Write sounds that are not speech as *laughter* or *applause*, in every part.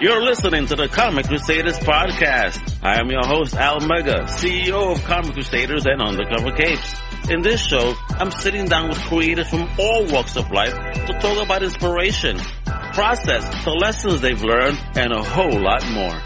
You're listening to the Comic Crusaders podcast. I am your host, Al Mega, CEO of Comic Crusaders and Undercover Capes. In this show, I'm sitting down with creators from all walks of life to talk about inspiration, process, the lessons they've learned, and a whole lot more.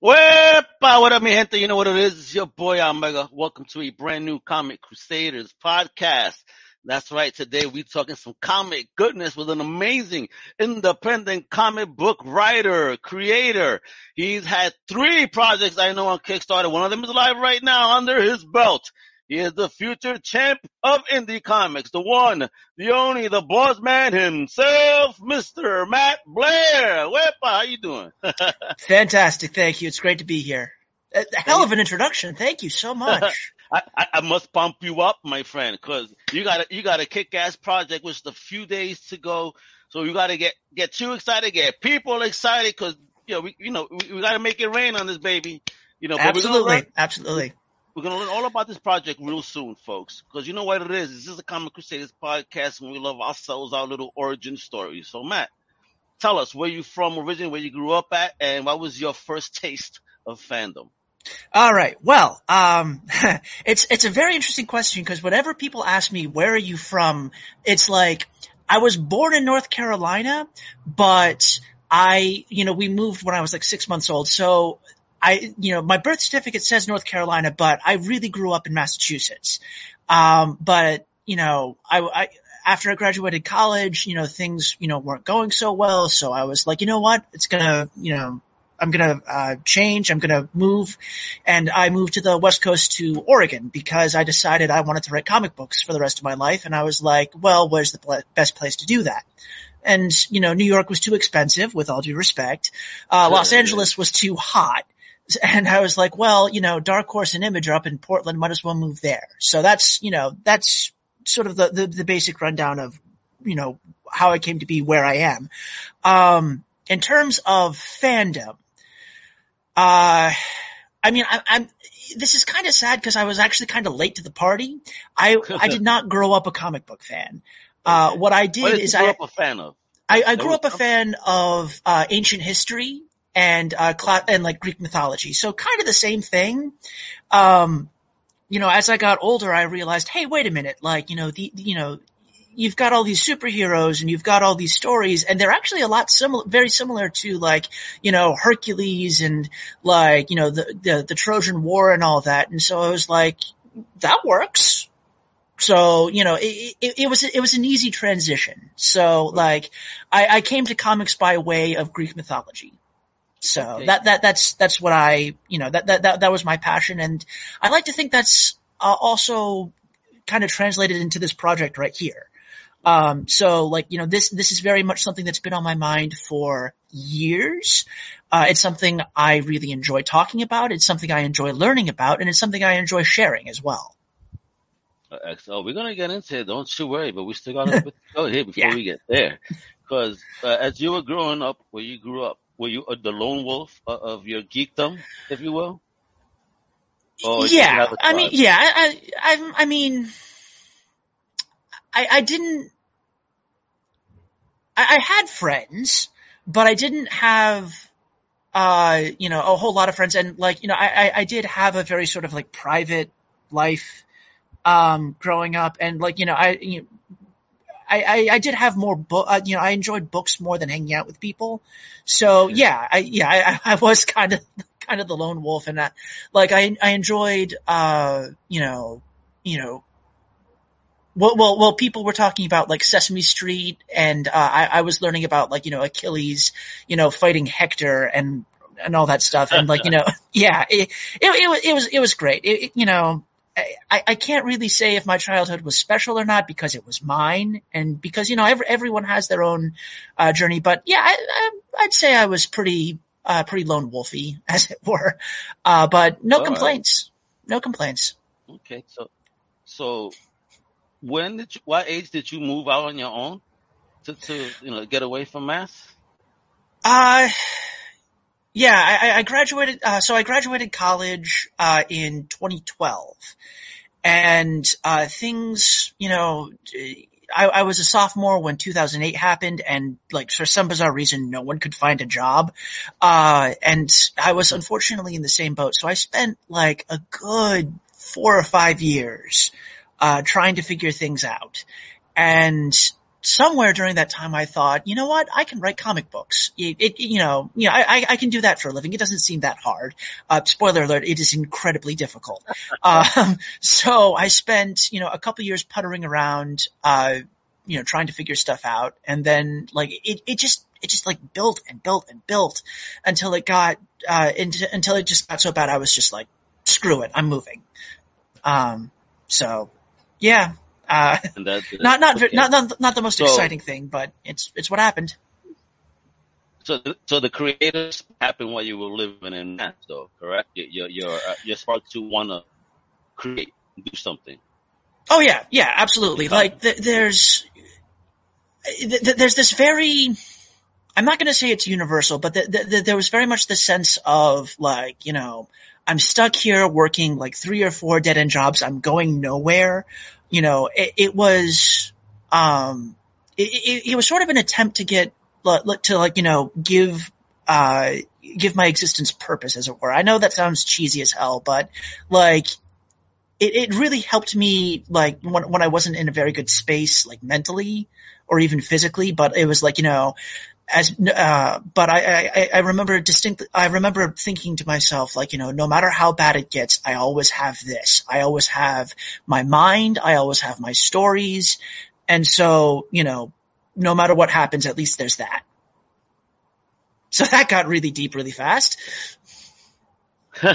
Wepa, what up, mi gente? You know what it is? It's your boy Omega. Welcome to a brand new Comic Crusaders podcast. That's right. Today we talking some comic goodness with an amazing independent comic book writer, creator. He's had three projects I know on Kickstarter. One of them is live right now under his belt. He is the future champ of indie comics, the one, the only, the boss man himself, Mr. Matt Blair. Wepa, how you doing? *laughs* Fantastic. Thank you. It's great to be here. A hell of an introduction. Thank you so *laughs* much. I, I, I must pump you up, my friend, because you got a, you got a kick-ass project with a few days to go. So you got to get get you excited, get people excited, because you know we you know we, we got to make it rain on this baby. You know, absolutely, learn, absolutely. We're gonna learn all about this project real soon, folks, because you know what it is. This is a Comic Crusaders podcast, and we love ourselves our little origin stories. So, Matt, tell us where you from originally, where you grew up at, and what was your first taste of fandom. All right. Well, um, *laughs* it's it's a very interesting question because whenever people ask me where are you from, it's like I was born in North Carolina, but I, you know, we moved when I was like six months old. So I, you know, my birth certificate says North Carolina, but I really grew up in Massachusetts. Um, but you know, I, I after I graduated college, you know, things, you know, weren't going so well. So I was like, you know what? It's gonna, you know, I'm gonna uh, change. I'm gonna move, and I moved to the West Coast to Oregon because I decided I wanted to write comic books for the rest of my life. And I was like, well, where's the pl- best place to do that? And you know, New York was too expensive. With all due respect, uh, Los Angeles was too hot. And I was like, well, you know, Dark Horse and Image are up in Portland. Might as well move there. So that's, you know, that's sort of the, the, the basic rundown of, you know, how I came to be where I am. Um, in terms of fandom, uh, I mean, I, am This is kind of sad because I was actually kind of late to the party. I I did not grow up a comic book fan. Uh, what I did, what is I grew up a fan of. I, I grew up a fan of uh, ancient history and uh, cl- and like Greek mythology. So kind of the same thing. Um, you know, as I got older, I realized, hey, wait a minute, like you know, the you know, you've got all these superheroes and you've got all these stories and they're actually a lot similar, very similar to like, you know, Hercules and like, you know, the, the, the Trojan War and all that. And so I was like, that works. So, you know, it, it, it, was, it was an easy transition. So like, I, I came to comics by way of Greek mythology. So okay. that, that, that's, that's what I, you know, that, that, that, that was my passion. And I like to think that's uh, also kind of translated into this project right here. Um, so like, you know, this, this is very much something that's been on my mind for years. Uh, it's something I really enjoy talking about. It's something I enjoy learning about and it's something I enjoy sharing as well. Uh, so we're gonna get into it. Don't you worry, but we still got a bit to go here *laughs* before yeah. we get there. Because uh, as you were growing up, where you grew up, were you uh, the lone wolf of your geekdom, if you will? Yeah, I mean, yeah, I, I, I mean, I, I didn't, I, I had friends, but I didn't have, uh, you know, a whole lot of friends. And like, you know, I, I did have a very sort of like private life, um, growing up. And like, you know, I, you know, I, I, I, did have more book, uh, you know, I enjoyed books more than hanging out with people. So yeah, I, yeah, I, I was *laughs* kind of, kind of the lone wolf in that. Like I, I enjoyed, uh, you know, you know, well, well, well, people were talking about like Sesame Street, and uh, I, I was learning about like you know Achilles, you know, fighting Hector and and all that stuff, and like you know, *laughs* yeah, it it, it, it was it was great. It, it, you know, I, I can't really say if my childhood was special or not because it was mine, and because you know every, everyone has their own uh, journey. But yeah, I, would say I was pretty uh, pretty lone wolfy, *laughs* as it were. Uh, but no all complaints, right. no complaints. Okay, so so when did you, what age did you move out on your own to, to you know get away from mass? Uh yeah, I, I graduated. Uh, so I graduated college uh, in 2012, and uh, things, you know, I, I was a sophomore when 2008 happened and like for some bizarre reason, no one could find a job. Uh, and I was unfortunately in the same boat. So I spent like a good four or five years, uh, trying to figure things out. And somewhere during that time I thought, you know what, I can write comic books. It, it you know, you know, I, I can do that for a living. It doesn't seem that hard. Uh, spoiler alert, it is incredibly difficult. *laughs* um, so I spent, you know, a couple years puttering around, uh, you know, trying to figure stuff out. And then like it, it just, it just like built and built and built until it got, uh, into, until it just got so bad I was just like, screw it, I'm moving. Um, so yeah, uh, that, *laughs* not not, okay. not not not the most so, exciting thing, but it's it's what happened. So, so the creators happened while you were living in Mass, though, correct? You're you're uh, you're sparked to want to create, do something. Oh yeah, yeah, absolutely. Like th- there's th- there's this very. I'm not going to say it's universal, but th- there was very much the sense of like you know I'm stuck here working like three or four dead end jobs. I'm going nowhere you know, it, it was, um, it, it, it, was sort of an attempt to get, to like, you know, give, uh, give my existence purpose, as it were. I know that sounds cheesy as hell, but like, it, it really helped me, like, when, when I wasn't in a very good space, like mentally or even physically, but it was like, you know, as uh, but I, I I remember distinctly I remember thinking to myself like you know no matter how bad it gets I always have this I always have my mind I always have my stories and so you know no matter what happens at least there's that so that got really deep really fast *laughs*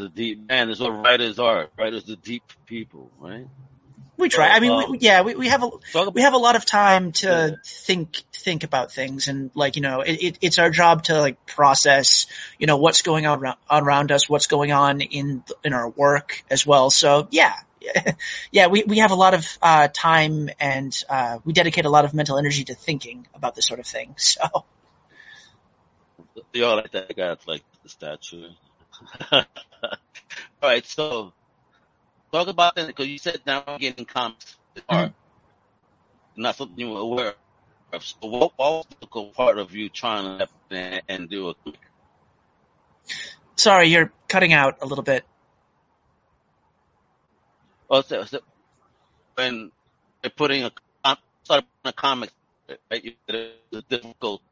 a deep man. That's what writers are. Writers are deep people, right? We try. I mean, um, we, yeah, we, we have a we have a lot of time to yeah. think think about things, and like you know, it, it, it's our job to like process, you know, what's going on around, around us, what's going on in in our work as well. So yeah, *laughs* yeah, we we have a lot of uh, time, and uh, we dedicate a lot of mental energy to thinking about this sort of thing. *laughs* So. You all like that guy like the statue. *laughs* all right, so talk about that because you said now getting comics are mm-hmm. not something you were aware of. So what, what was the part of you trying to and, and do a? Sorry, you're cutting out a little bit. Well, so, so when they're putting a started a comic, right, it's a difficult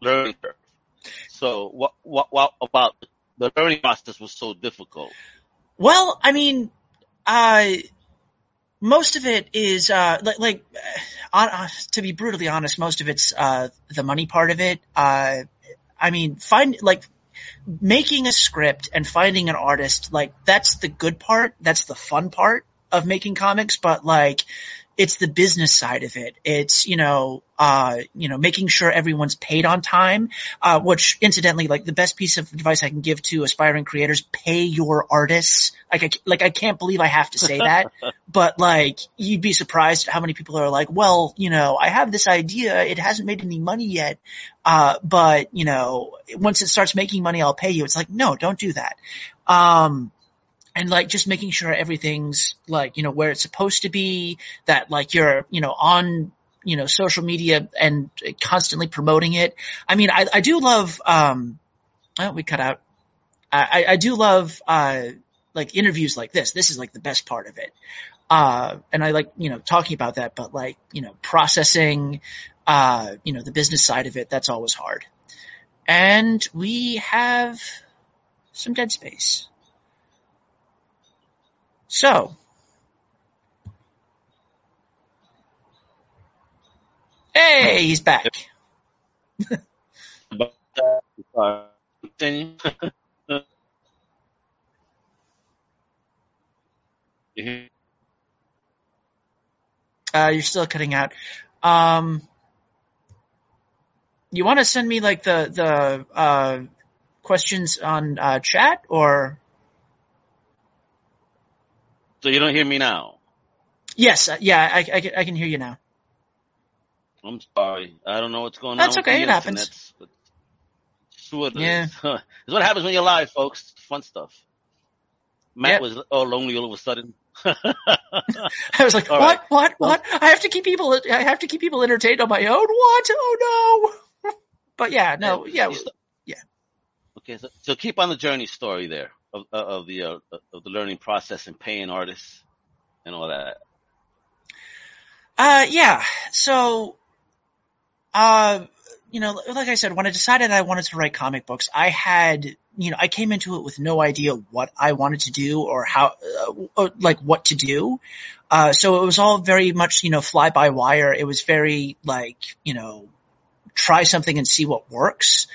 learning curve. So what, what, what about the learning process was so difficult? Well, I mean, uh, most of it is uh, like, like uh, uh, to be brutally honest, most of it's uh, the money part of it. Uh, I mean, find like making a script and finding an artist, like that's the good part. That's the fun part of making comics. But like, it's the business side of it. It's, you know, uh, you know, making sure everyone's paid on time, uh, which incidentally, like the best piece of advice I can give to aspiring creators, pay your artists. Like, I, like, I can't believe I have to say that, *laughs* but like, you'd be surprised how many people are like, well, you know, I have this idea. It hasn't made any money yet. Uh, but you know, once it starts making money, I'll pay you. It's like, no, don't do that. Um, and like just making sure everything's like, you know, where it's supposed to be, that like you're, you know, on, you know, social media and constantly promoting it. I mean, I, I do love, um, oh, we cut out. I, I do love, uh, like interviews like this. This is like the best part of it. Uh, and I like, you know, talking about that, but like, you know, processing, uh, you know, the business side of it, that's always hard. And we have some dead space. So, hey, he's back. *laughs* uh, you're still cutting out. Um, you want to send me like the the uh, questions on uh, chat or? So you don't hear me now? Yes, uh, yeah, I, I, I, can hear you now. I'm sorry. I don't know what's going That's on. That's okay. It happens. What yeah. *laughs* it's what happens when you're live, folks. Fun stuff. Matt yep. was all lonely all of a sudden. *laughs* I was like, *laughs* All what, right. what, what? I have to keep people, I have to keep people entertained on my own. What? Oh no. but yeah, no, yeah. Yeah. Okay, so, so keep on the journey story there of of the uh, of the learning process and paying artists and all that. Uh, yeah. So, uh, you know, like I said, when I decided I wanted to write comic books, I had, you know, I came into it with no idea what I wanted to do or how, uh, or, like what to do. Uh, so it was all very much, you know, fly by wire. It was very like, you know, try something and see what works.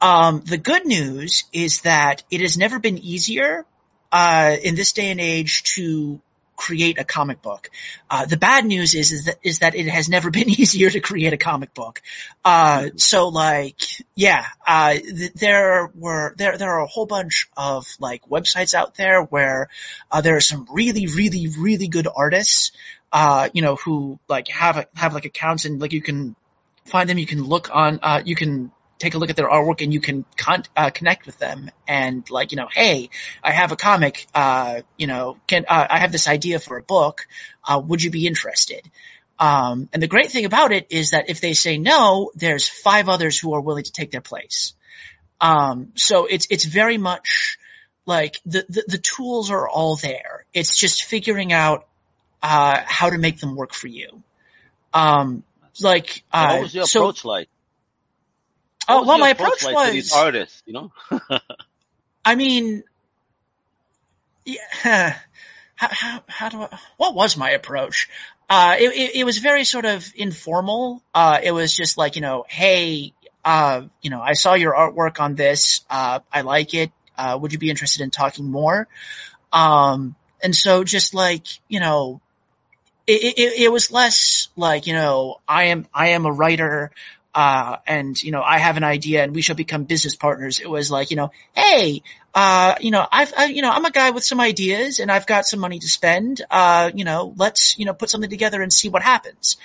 Um, the good news is that it has never been easier, uh, in this day and age to create a comic book. Uh, the bad news is, is that, is that it has never *laughs* been easier to create a comic book. Uh, so like, yeah, uh, th- there were, there, there are a whole bunch of like websites out there where, uh, there are some really, really, really good artists, uh, you know, who like have, a, have like accounts and like you can find them, you can look on, uh, you can take a look at their artwork and you can con- uh, connect with them and like, you know, hey, I have a comic, uh, you know, can, uh, I have this idea for a book. Uh, would you be interested? Um, and the great thing about it is that if they say no, there's five others who are willing to take their place. Um, so it's, it's very much like the, the, the tools are all there. It's just figuring out, uh, how to make them work for you. Um, like, So uh, what was your so- approach like? Oh, well, my approach was, these artists, you know. *laughs* I mean, yeah, *laughs* how, how, how do I, what was my approach? Uh, it, it, it was very sort of informal. Uh, it was just like, you know, hey, uh, you know, I saw your artwork on this. Uh, I like it. Uh, would you be interested in talking more? Um, and so just like, you know, it, it, it was less like, you know, I am, I am a writer, uh, and, you know, I have an idea and we shall become business partners. It was like, you know, hey, uh, you know, I've, I, you know, I'm a guy with some ideas and I've got some money to spend. Uh, you know, let's, you know, put something together and see what happens.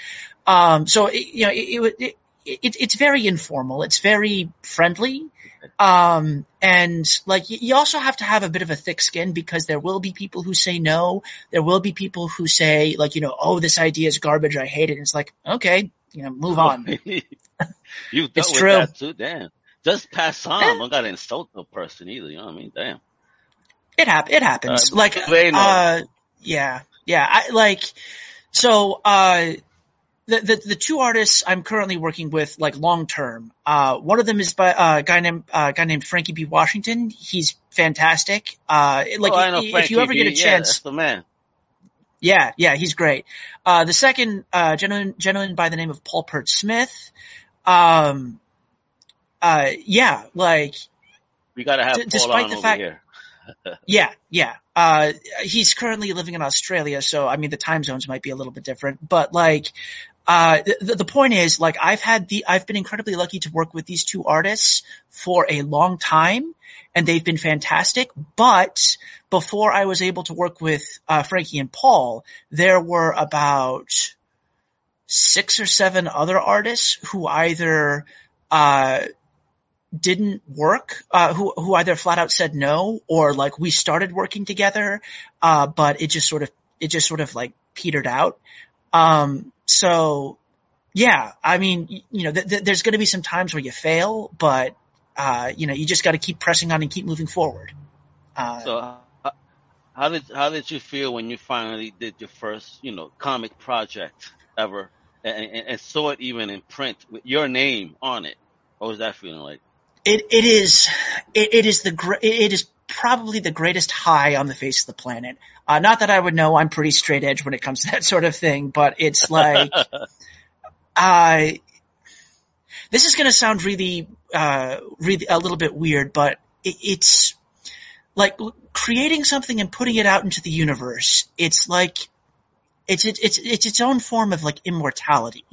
Um, so, it, you know, it, it, it, it's very informal. It's very friendly. Um, and like you also have to have a bit of a thick skin because there will be people who say no. There will be people who say like, you know, oh, this idea is garbage. I hate it. And it's like, okay, you know, move on. *laughs* *laughs* You've dealt It's with true. that too, damn. Just pass on. Yeah. Don't gotta insult the person either. You know what I mean? Damn. It hap- it happens. Uh, like, uh, yeah, yeah. I like, so, uh, the, the, the two artists I'm currently working with, like long term, uh, one of them is by uh, a guy named, uh, guy named Frankie B. Washington. He's fantastic. Uh, like, oh, if you ever get a. Yeah, chance, that's the man. yeah, yeah, he's great. Uh, the second, uh, gentleman, gentleman by the name of Paul Pert Smith, um, uh, yeah, like, We gotta have D- despite on the fact- here. *laughs* Yeah, yeah. Uh, he's currently living in Australia, so I mean the time zones might be a little bit different, but like, uh, the, the point is, like, I've had the, I've been incredibly lucky to work with these two artists for a long time, and they've been fantastic. But before I was able to work with uh, Frankie and Paul, there were about six or seven other artists who either uh, didn't work, uh, who, who either flat out said no or like we started working together, uh, but it just sort of, it just sort of like petered out. Um, so yeah, I mean, you know, th- th- there's going to be some times where you fail, but, uh, you know, you just got to keep pressing on and keep moving forward. Uh, So, how did how did you feel when you finally did your first, you know, comic project ever, and, and, and saw it even in print with your name on it? What was that feeling like? It it is it, it is the gr- it is probably the greatest high on the face of the planet. Uh, not that I would know I'm pretty straight edge when it comes to that sort of thing, but it's like *laughs* uh this is going to sound really uh really a little bit weird, but it, it's like creating something and putting it out into the universe. It's like it's it's it's, it's own form of like immortality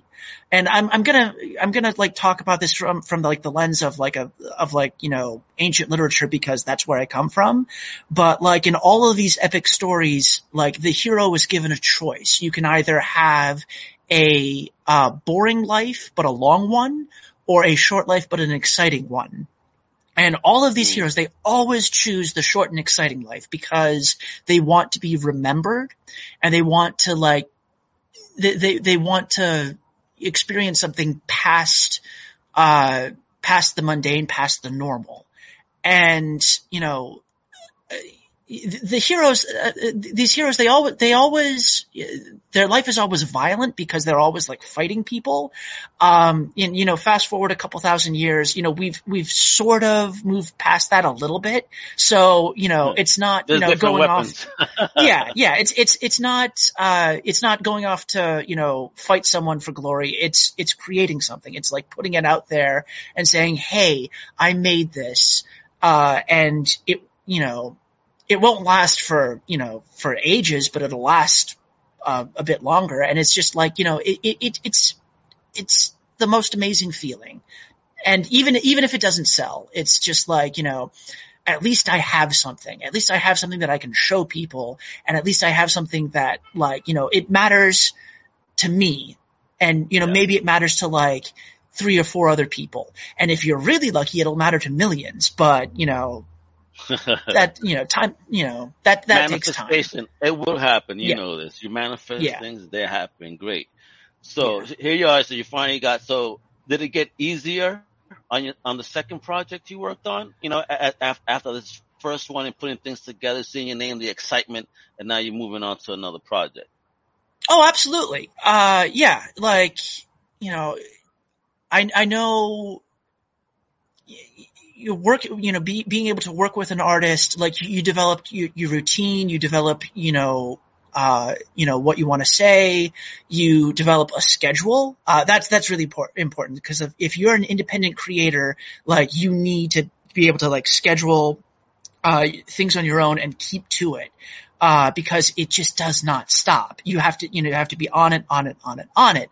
and I'm I'm gonna I'm gonna like talk about this from from like the lens of like a of like you know ancient literature because that's where I come from. But like in all of these epic stories, like the hero is given a choice. You can either have a uh, boring life but a long one, or a short life but an exciting one. And all of these Mm. heroes, they always choose the short and exciting life because they want to be remembered and they want to like, they, they, they want to experience something past, uh, past the mundane, past the normal. And, you know, the heroes, uh, these heroes, they always, they always, their life is always violent because they're always like fighting people. Um, and, you know, fast forward a couple thousand years, you know, we've, we've sort of moved past that a little bit. So, you know, it's not, There's you know, going off, *laughs* yeah, yeah. It's it's it's not uh it's not going off to you know fight someone for glory. It's it's creating something. It's like putting it out there and saying, "Hey, I made this," uh, and it you know it won't last for you know for ages, but it'll last uh, a bit longer. And it's just like you know it, it, it it's it's the most amazing feeling. And even even if it doesn't sell, it's just like you know at least I have something. At least I have something that I can show people. And at least I have something that like, you know, it matters to me. And, you know, Yeah. maybe it matters to like three or four other people. And if you're really lucky, it'll matter to millions. But, you know, *laughs* that, you know, time, you know, that, that takes time. It will happen. You Yeah. know this. You manifest Yeah. things, they happen. Great. So here you are. So you finally got. So did it get easier on your on the second project you worked on? You know, a, a, after this first one and putting things together, seeing your name, the excitement, and now you're moving on to another project. Oh, absolutely. Uh, yeah, like, you know, I, I know you work, you know, be, being able to work with an artist, like you, you develop your, your routine, you develop, you know, uh, you know, what you want to say, you develop a schedule. Uh, that's, that's really impor- important because if, if you're an independent creator, like you need to be able to like schedule, uh, things on your own and keep to it uh, because it just does not stop. You have to, you know, you have to be on it, on it, on it, on it.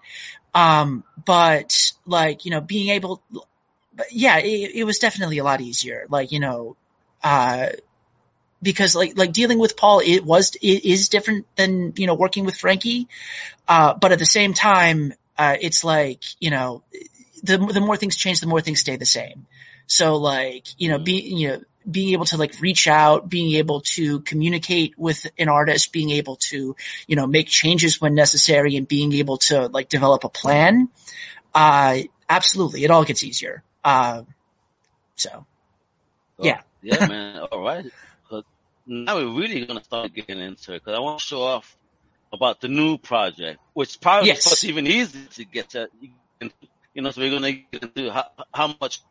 Um, but like, you know, being able, but yeah, it, it was definitely a lot easier. Like, you know, uh, because like, like dealing with Paul, it was, it is different than, you know, working with Frankie. Uh, but at the same time, uh, it's like, you know, the, the more things change, the more things stay the same. So like, you know, be, you know, being able to like reach out, being able to communicate with an artist, being able to, you know, make changes when necessary and being able to like develop a plan. Uh, absolutely. It all gets easier. Uh, so Yeah. yeah, man. *laughs* All right. now we're really gonna start getting into it because I want to show off about the new project, which probably Yes. is even easier to get to. You know, so we're gonna get into how, how much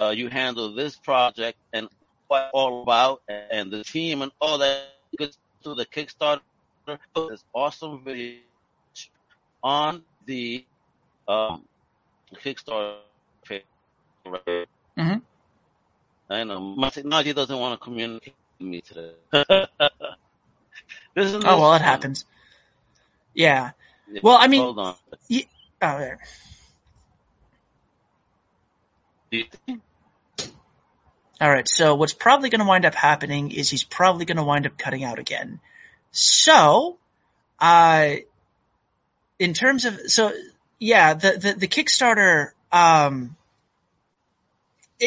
uh, you handle this project and what all about and the team and all that good to the Kickstarter. This awesome video on the um, Kickstarter. Right? Mm-hmm. I know my technology doesn't want to communicate with me today. *laughs* this is Oh well, it happens. Yeah. Well, I mean- hold on. Oh, there. Do you think- All right. So what's probably going to wind up happening is he's probably going to wind up cutting out again. So, uh, in terms of, so yeah, the, the, the Kickstarter, um,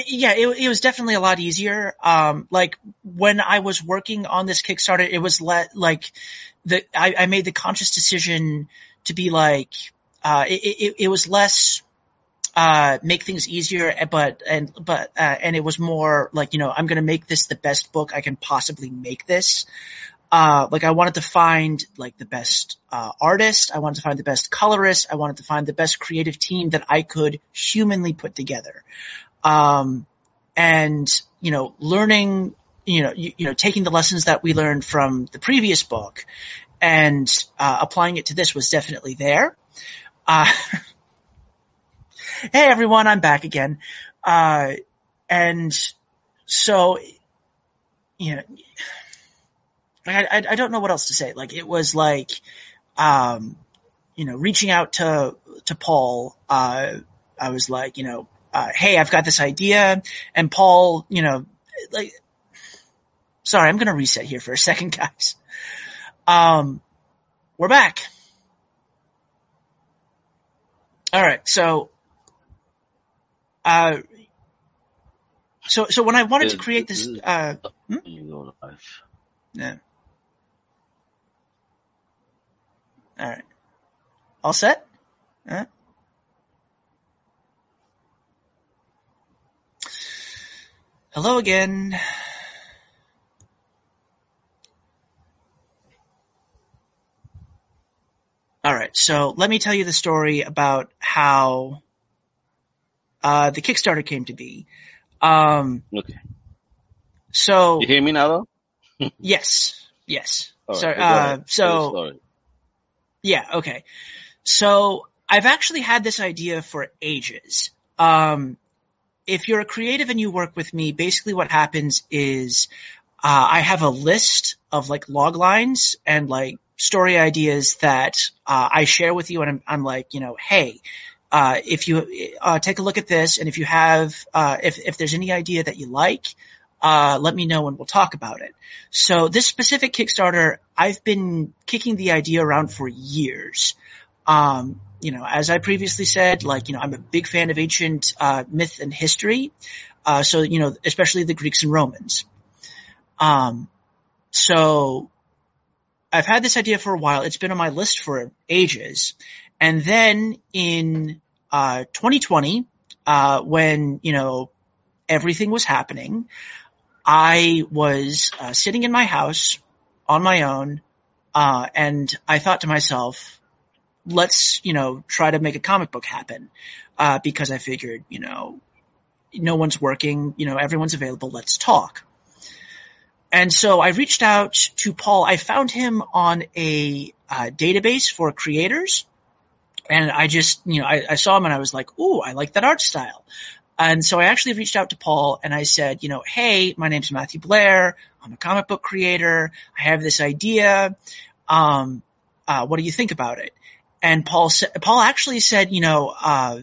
yeah, it, it was definitely a lot easier. Um, like when I was working on this Kickstarter, it was let, like the, I, I made the conscious decision to be like, uh, it, it, it was less, uh, make things easier, but, and, but, uh, and it was more like, you know, I'm going to make this the best book I can possibly make this. Uh, like I wanted to find like the best, uh, artist. I wanted to find the best colorist. I wanted to find the best creative team that I could humanly put together. Um, and, you know, learning, you know, you, you know, taking the lessons that we learned from the previous book and, uh, applying it to this was definitely there. Uh, *laughs* hey everyone, I'm back again. Uh, and so, you know, I, I, I don't know what else to say. Like it was like, um, you know, reaching out to, to Paul, uh, I was like, you know, uh, hey, I've got this idea. And Paul, you know, like, sorry, I'm going to reset here for a *laughs* second, guys. Um, we're back. All right. So, uh, so so when I wanted to create this uh, hmm? You go live. yeah. All right, all set. All right. Hello again. All right, so let me tell you the story about how uh, the Kickstarter came to be. Um, Okay. so You hear me now though? *laughs* yes, yes. Right, so, uh, so Sorry. Yeah, okay. So I've actually had this idea for ages. Um, if you're a creative and you work with me, basically what happens is uh, I have a list of like log lines and like story ideas that uh, I share with you, and I'm, I'm like, you know, hey, uh, if you uh, take a look at this, and if you have, uh, if if there's any idea that you like, uh, let me know and we'll talk about it. So this specific Kickstarter, I've been kicking the idea around for years. Um, you know, as I previously said, like, you know, I'm a big fan of ancient, uh, myth and history. Uh, so, you know, especially the Greeks and Romans. Um, so I've had this idea for a while. It's been on my list for ages. And then in, uh, 2020, uh, when, you know, everything was happening, I was uh, sitting in my house on my own, uh, and I thought to myself, let's, you know, try to make a comic book happen, uh, because I figured, you know, no one's working, you know, everyone's available, let's talk. And so I reached out to Paul. I found him on a uh, database for creators. And I just, you know, I, I saw him and I was like, ooh, I like that art style. And so I actually reached out to Paul and I said, you know, hey, my name's Matthew Blair. I'm a comic book creator. I have this idea. Um, uh, what do you think about it? And Paul said, Paul actually said, you know, uh,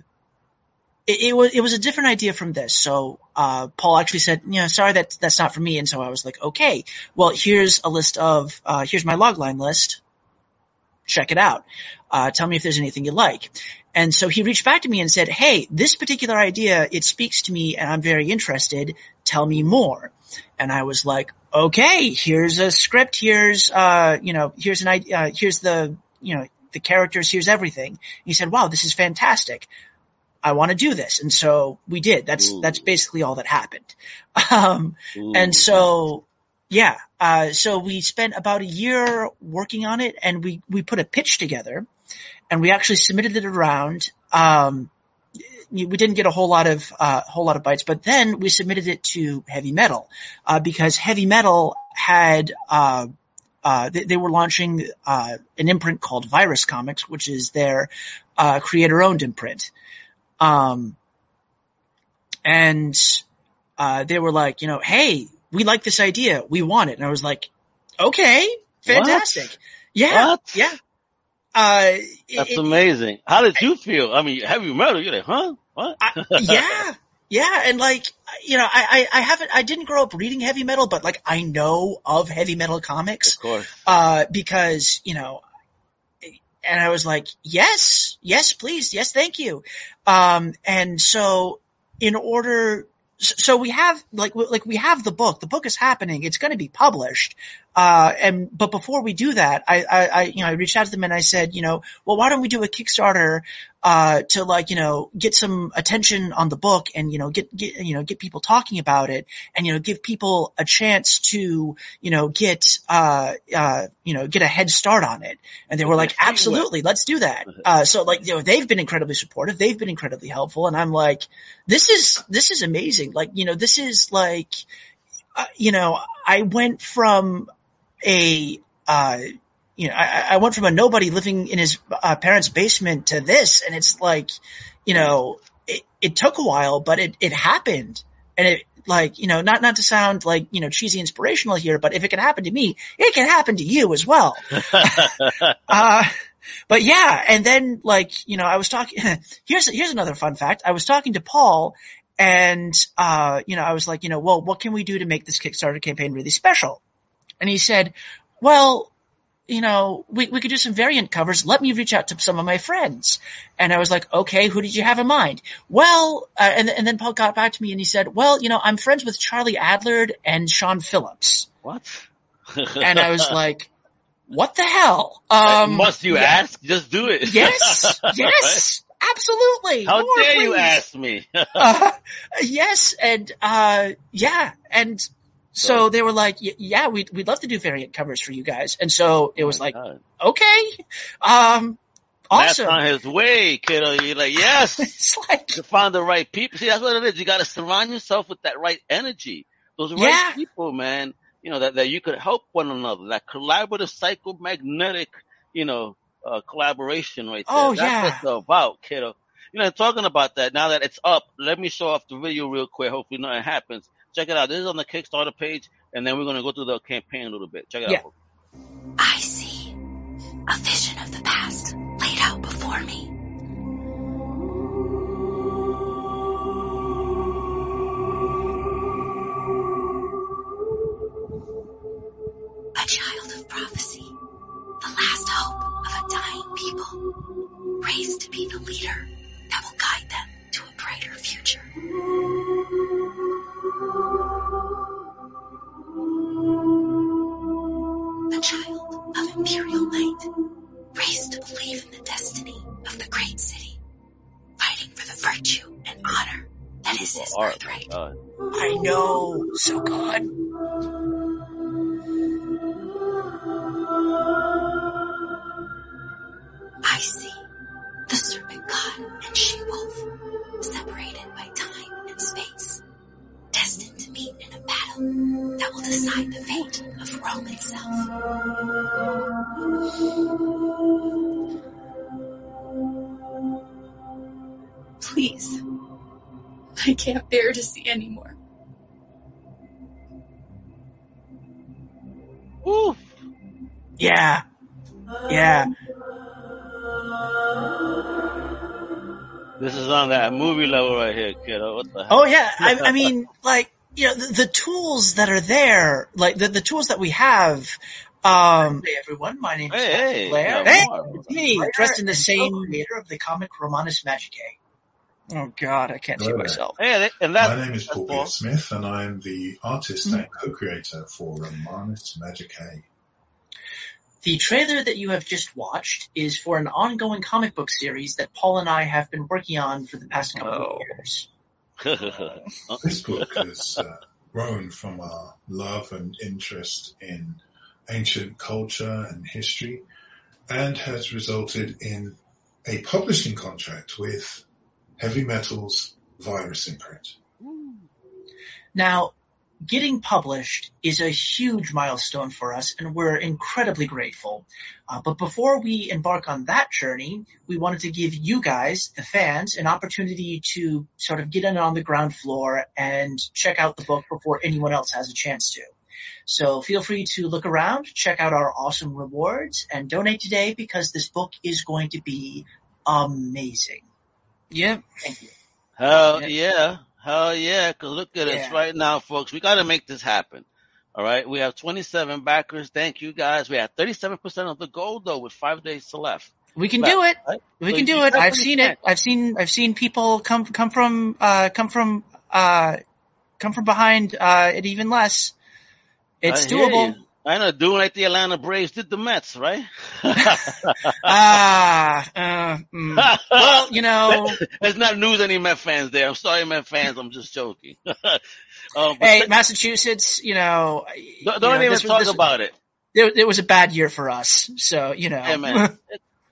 it, it was, it was a different idea from this. So, uh, Paul actually said, you know, sorry, that, that's not for me. And so I was like, okay, well, here's a list of, uh, here's my logline list. Check it out. Uh, tell me if there's anything you like. And so he reached back to me and said, Hey, this particular idea, it speaks to me and I'm very interested. Tell me more. And I was like, okay, here's a script. Here's, uh, you know, here's an idea. Uh, here's the, you know, the characters. Here's everything. He said, wow, this is fantastic. I want to do this. And so we did. That's, Ooh. that's basically all that happened. *laughs* Um, and so, yeah, uh, so we spent about a year working on it and we, we put a pitch together and we actually submitted it around. Um, we didn't get a whole lot of, uh, whole lot of bites, but then we submitted it to heavy metal, uh, because heavy metal had, uh, they, they were launching, uh, an imprint called Virus Comics, which is their, uh, creator owned imprint. Um, and, uh, they were like, you know, hey, we like this idea. We want it. And I was like, okay, fantastic. Yeah. What? Yeah. Uh, That's it- amazing. How did you feel? I mean, have heavy metal. You're like, huh? What? I, yeah. *laughs* Yeah. And like, you know, I, I, I haven't, I didn't grow up reading heavy metal, but like I know of heavy metal comics, of course. uh, because, you know, and I was like, yes, yes, please. Yes. Thank you. Um, and so in order, so we have like, like we have the book, the book is happening. It's going to be published. Uh, and, but before we do that, I, I, I, you know, I reached out to them and I said, you know, well, why don't we do a Kickstarter, uh, to like, you know, get some attention on the book and, you know, get, get, you know, get people talking about it and, you know, give people a chance to, you know, get, uh, uh, you know, get a head start on it. And they were like, absolutely, let's do that. Uh, so like, you know, they've been incredibly supportive. They've been incredibly helpful. And I'm like, this is, this is amazing. Like, you know, this is like, uh, you know, I went from a, uh, you know, I, I went from a nobody living in his uh, parents' basement to this, and it's like, you know, it, it took a while, but it, it happened, and it like, you know, not not to sound like you know cheesy inspirational here, but if it can happen to me, it can happen to you as well. *laughs* uh, but yeah, and then like, you know, I was talking, *laughs* here's, here's another fun fact. I was talking to Paul and, uh, you know, I was like, you know, well, what can we do to make this Kickstarter campaign really special? And he said, well, you know, we, we could do some variant covers. Let me reach out to some of my friends. And I was like, okay, who did you have in mind? Well, uh, and, and then Paul got back to me and he said, well, you know, I'm friends with Charlie Adlard and Sean Phillips. What? *laughs* And I was like, what the hell? Um, Must you yeah. ask? Just do it. Yes, *laughs* yes. Absolutely. How More, dare please. you ask me? *laughs* uh, yes, and uh, yeah, and so they were like, yeah, we'd, we'd love to do variant covers for you guys. And so it was oh like, God. okay. Um, awesome. That's on his way, kiddo. You're like, yes. *laughs* it's like, to find the right people. See, that's what it is. You got to surround yourself with that right energy. Those right yeah. people, man. You know, that, that you could help one another. That collaborative psychomagnetic, you know, uh, collaboration right there. Oh, that's yeah. what it's about, kiddo. You know, talking about that, now that it's up, let me show off the video real quick. Hopefully nothing happens. Check it out. This is on the Kickstarter page, and then we're going to go through the campaign a little bit. Check it yeah. out. I see a vision of the past laid out before me. A child of prophecy, the last hope of a dying people, raised to be the leader that will guide them to a brighter future. A child of imperial light, raised to believe in the destiny of the great city, fighting for the virtue and honor that is his birthright. I know, so good. I see the serpent god and she-wolf, separated by time and space, destined to meet in a battle that will decide the fate of Rome itself. Please. I can't bear to see anymore. Oof. Yeah. Yeah. This is on that movie level right here, kiddo. What the heck? Oh yeah. I, I mean, like, you know, the, the, tools that are there, like the, the tools that we have, um, hey everyone, my name is Hey, hey, Blair. yeah, Hey, Mark. me, dressed in the same creator of the comic Romanus Magicae. Oh god, I can't see there. myself. Hey, and that, My name is Paul Paul. Smith, and I'm the artist Mm-hmm. and co-creator for Romanus Magicae. The trailer that you have just watched is for an ongoing comic book series that Paul and I have been working on for the past couple Oh. of years. *laughs* This book has uh, grown from our love and interest in ancient culture and history, and has resulted in a publishing contract with Heavy Metals Virus Imprint. Now, getting published is a huge milestone for us and we're incredibly grateful. Uh, but before we embark on that journey, we wanted to give you guys, the fans, an opportunity to sort of get in on the ground floor and check out the book before anyone else has a chance to. So feel free to look around, check out our awesome rewards, and donate today because this book is going to be amazing. Yep. Thank you. Hell Yeah. yeah. Hell yeah. Cause look at us right now, folks. We got to make this happen. All right. We have 27 backers. Thank you guys. We have 37% of the goal though with five days to left. We can do it. right? We So can do it. I've seen it. I've seen I've seen people come come from uh come from uh come from behind uh it even less. It's doable. you. I know, doing like the Atlanta Braves did the Mets, right? *laughs* Ah, uh, mm. well, you know, *laughs* There's not news any Met fans there. I'm sorry, Met fans. I'm just joking. *laughs* um, hey, th- Massachusetts, you know, don't, don't know, even talk this, about it. It, it was a bad year for us, so you know. Hey man,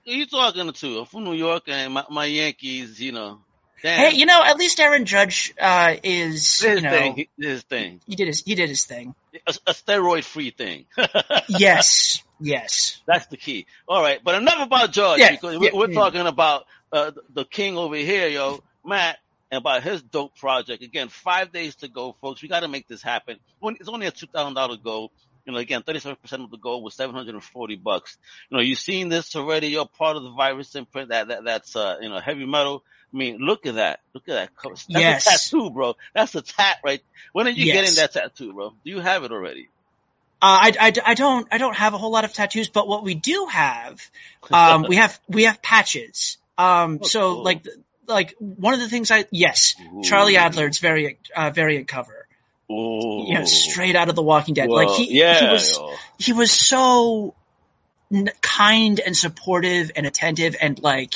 you talking to? I'm from New York and my, my Yankees, you know. Damn. hey, you know, at least Aaron Judge uh is you know thing, he- his thing, he did his he did his thing. A, a steroid-free thing. *laughs* Yes, yes. That's the key. All right, but enough about George Yeah, because yeah, we're, we're yeah. talking about uh, the king over here, yo, Matt, and about his dope project. Again, five days to go, folks. We got to make this happen. It's only a two thousand dollar goal. You know, again, thirty-seven percent of the goal was seven hundred and forty bucks. You know, you've seen this already. You're part of the virus imprint. That, that that's uh, you know heavy metal. I mean, look at that. Look at that. That's Yes. a tattoo, bro. That's a tat, right? When are you Yes. getting that tattoo, bro? Do you have it already? Uh, I, I, I don't I don't have a whole lot of tattoos, but what we do have, um, we have we have patches. Um, *laughs* Oh, so cool. like like one of the things I yes, Charlie Adlard's variant uh, variant cover, Ooh. you know, straight out of The Walking Dead. Like he yeah, he was yo. he was so n- kind and supportive and attentive and like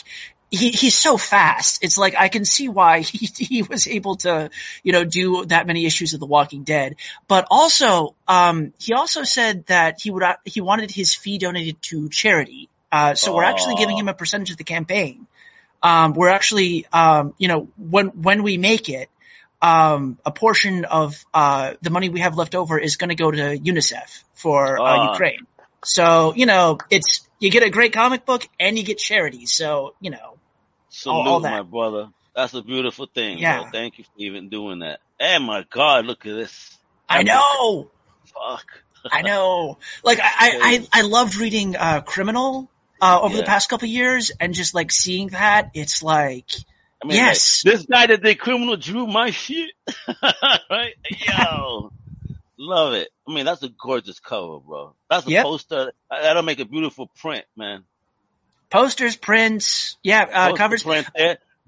he he's so fast. It's like I can see why *laughs* he he was able to, you know, do that many issues of The Walking Dead. But also, um, he also said that he would uh, he wanted his fee donated to charity. Uh, so we're actually giving him a percentage of the campaign. Um, we're actually, um, you know, when when we make it, um, a portion of uh, the money we have left over is going to go to UNICEF for uh, Ah. Ukraine. So you know, it's you get a great comic book and you get charity. So you know, Salute, all my brother. That's a beautiful thing. Yeah. Bro. Thank you for even doing that. And my God, look at this. I know, Fuck. I know. Like I, I, I, *laughs* I loved reading uh, Criminal uh, over the past couple years, and just like seeing that, it's like I mean, Yes. like, this guy that did criminal drew my shit. *laughs* right? Yo. Love it. I mean, that's a gorgeous cover, bro. That's a Yep. poster. That'll make a beautiful print, man. Posters, prints, yeah, uh, Poster covers. print.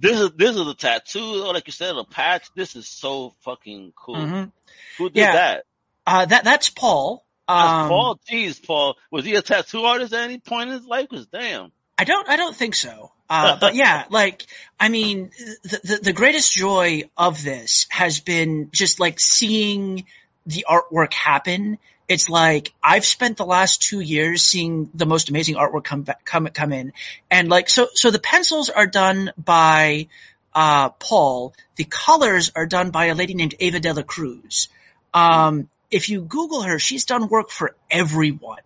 This is this is a tattoo, or like you said, a patch. This is so fucking cool. Mhm. Who did Yeah. that? Uh, that that's Paul. Um, Paul. Jeez, Paul. Was he a tattoo artist at any point in his life? Cause damn. I don't, I don't think so. Uh, but yeah, *laughs* like, I mean, the, the, the greatest joy of this has been just like seeing the artwork happen. It's like, I've spent the last two years seeing the most amazing artwork come back, come, come in. And like, so, so the pencils are done by, uh, Paul. The colors are done by a lady named Ava de la Cruz. Um, if you Google her, she's done work for everyone.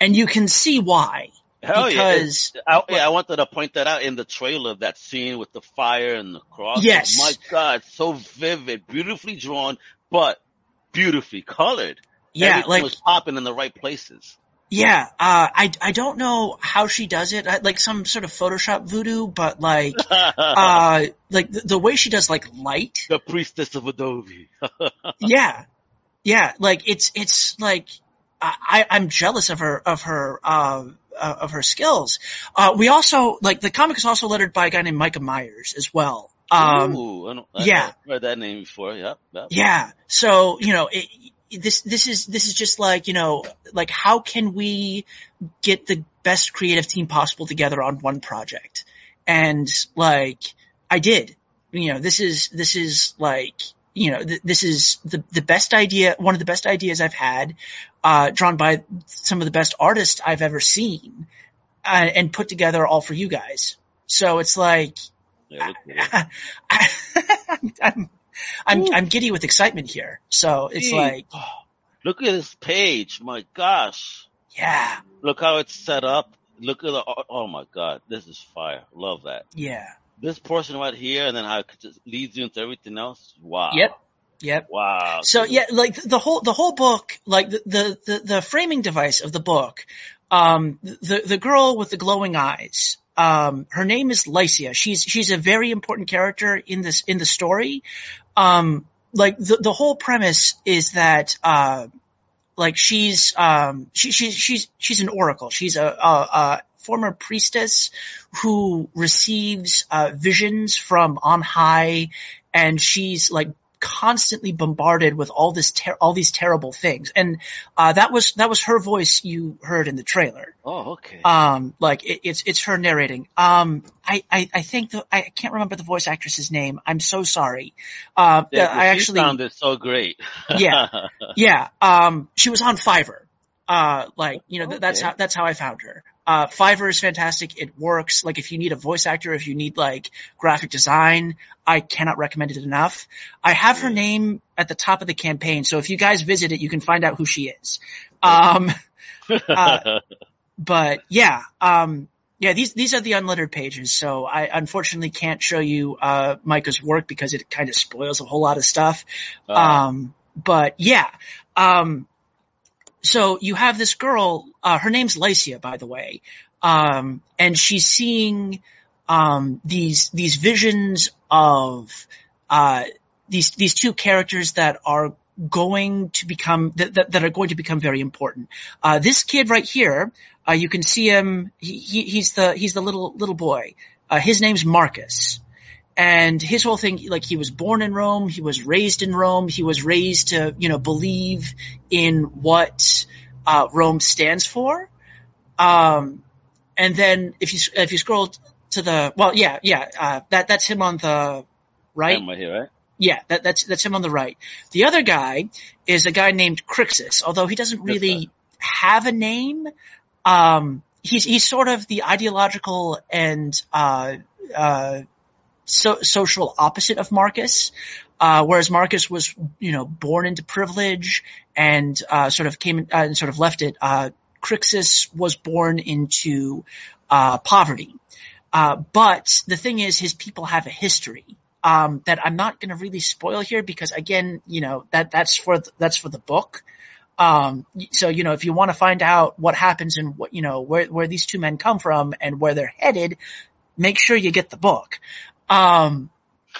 And you can see why. Hell because yeah. I, yeah, I wanted to point that out in the trailer, that scene with the fire and the cross. Yes. My God, so vivid, beautifully drawn, but beautifully colored. Yeah, Everything like was popping in the right places. Yeah, uh, I I don't know how she does it, I, like some sort of Photoshop voodoo, but like, *laughs* uh, like the, the way she does like light, the priestess of Adobe. *laughs* yeah, yeah, like it's it's like I I'm jealous of her of her uh, of her skills. Uh, we also like the comic is also lettered by a guy named Micah Myers as well. Um, Ooh, I don't, I, yeah. I've heard that name before. Yep. yep. Yeah. So, you know, it, this, this is, this is just like, you know, like how can we get the best creative team possible together on one project? And like, I did, you know, this is, this is like, you know, th- this is the, the best idea, one of the best ideas I've had, uh, drawn by some of the best artists I've ever seen, uh, and put together all for you guys. So it's like, Yeah, at it. I, I'm, I'm, I'm giddy with excitement here. So it's Gee. like, Look at this page. My gosh. yeah, Look how it's set up. Look at the, oh, oh my God. This is fire. Love that. yeah, This portion right here and then how it just leads you into everything else. Wow. Yep. yep. Wow. So yeah, like the whole, the whole book, like the, the, the, the framing device of the book, um, the, the girl with the glowing eyes, um, her name is Lycia. She's, she's a very important character in this, in the story. Um, like the, the whole premise is that, uh, like she's, um, she, she, she's, she's an oracle. She's a, a, a former priestess who receives, uh, visions from on high and she's like constantly bombarded with all this ter- all these terrible things. And uh that was that was her voice you heard in the trailer. Oh, okay. um like it, it's it's her narrating. Um i i, I think the, i can't remember the voice actress's name. I'm so sorry. Uh yeah, i actually sounded so great. Yeah. *laughs* yeah. Um she was on fiverr. Uh like you know th- that's how that's how i found her uh fiverr is fantastic. It works. Like if you need a voice actor if you need like graphic design i cannot recommend it enough. I have her name at the top of the campaign so if you guys visit it you can find out who she is. Um *laughs* uh, but yeah um yeah, these these are the unlettered pages, so I unfortunately can't show you uh Micah's work because it kind of spoils a whole lot of stuff. Uh, Um, but yeah, um, so you have this girl, uh, her name's Lycia, by the way. Um, and she's seeing, um, these, these visions of, uh, these, these two characters that are going to become that, that, that are going to become very important. Uh, this kid right here, uh, you can see him. He, he, he's the he's the little little boy. Uh, his name's Marcus, and his whole thing, like he was born in Rome, he was raised in Rome, he was raised to you know believe in what uh, Rome stands for. Um, and then if you if you scroll to the well, yeah, yeah, uh, that that's him on the right. Am here, right? Yeah, that, that's that's him on the right. The other guy is a guy named Crixus, although he doesn't really have a name. Um, he's he's sort of the ideological and uh, uh, so, social opposite of Marcus. Uh, whereas Marcus was, you know, born into privilege and uh, sort of came uh, and sort of left it. Uh, Crixus was born into uh, poverty. Uh, but the thing is, his people have a history um, that I'm not going to really spoil here because, again, you know that that's for the, that's for the book. Um, so you know, if you want to find out what happens and what you know where where these two men come from and where they're headed, make sure you get the book. Um,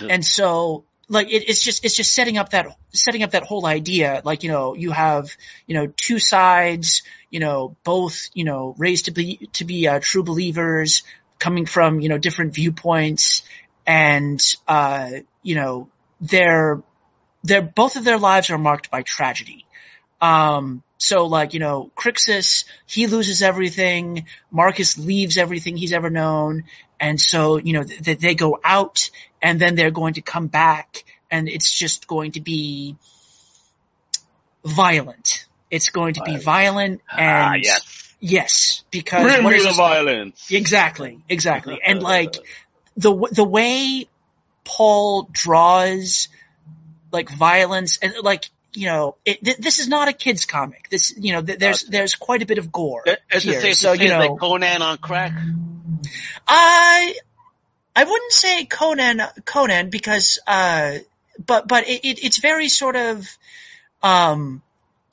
and so like it, it's just it's just setting up that setting up that whole idea. Like you know, you have you know two sides. You know, both you know raised to be to be uh, true believers, coming from you know different viewpoints, and uh, you know they're they're both of their lives are marked by tragedy. Um, so like, you know, Crixus, he loses everything. Marcus leaves everything he's ever known. And so, you know, th- they go out and then they're going to come back and it's just going to be violent. It's going to be violent and ah, yes. yes, because Bring what is the violence. Exactly, exactly. And *laughs* like the the way Paul draws like violence and like you know it, th- this is not a kids comic. This you know th- there's there's quite a bit of gore Is it here. safe So to say you know like Conan on crack? I I wouldn't say Conan Conan because uh but but it, it it's very sort of um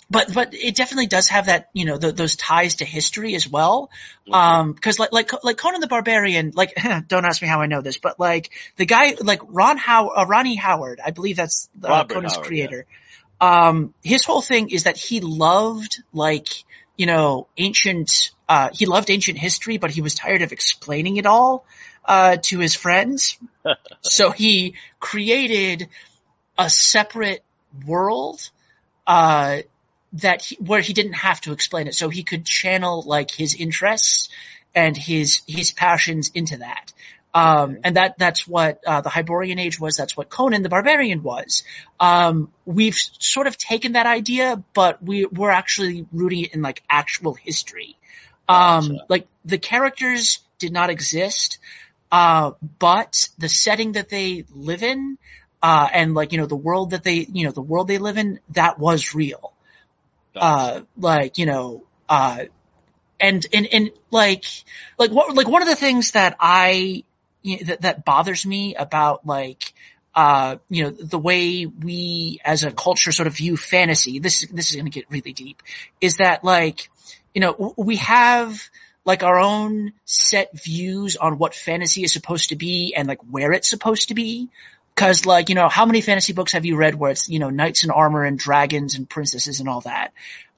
but but it definitely does have that you know th those ties to history as well. Um because like like like Conan the Barbarian like *laughs* don't ask me how I know this but like the guy like Ron How uh, Ronnie Howard I believe that's uh, Conan's Howard, creator. Um his whole thing is that he loved like you know ancient uh he loved ancient history but he was tired of explaining it all uh to his friends. *laughs* So he created a separate world uh that he, where he didn't have to explain it. So he could channel like his interests and his his passions into that. Um and that that's what uh, the Hyborian age was. That's what Conan the Barbarian was. Um we've sort of taken that idea but we we're actually rooting it in like actual history um Gotcha. like the characters did not exist uh but the setting that they live in uh and like you know the world that they you know the world they live in that was real uh like you know uh and and and like like what like one of the things that i you know, that that bothers me about like uh you know the way we as a culture sort of view fantasy this this is going to get really deep is that like you know we have like our own set views on what fantasy is supposed to be and like where it's supposed to be Cause like, you know, how many fantasy books have you read where it's, you know, knights in armor and dragons and princesses and all that?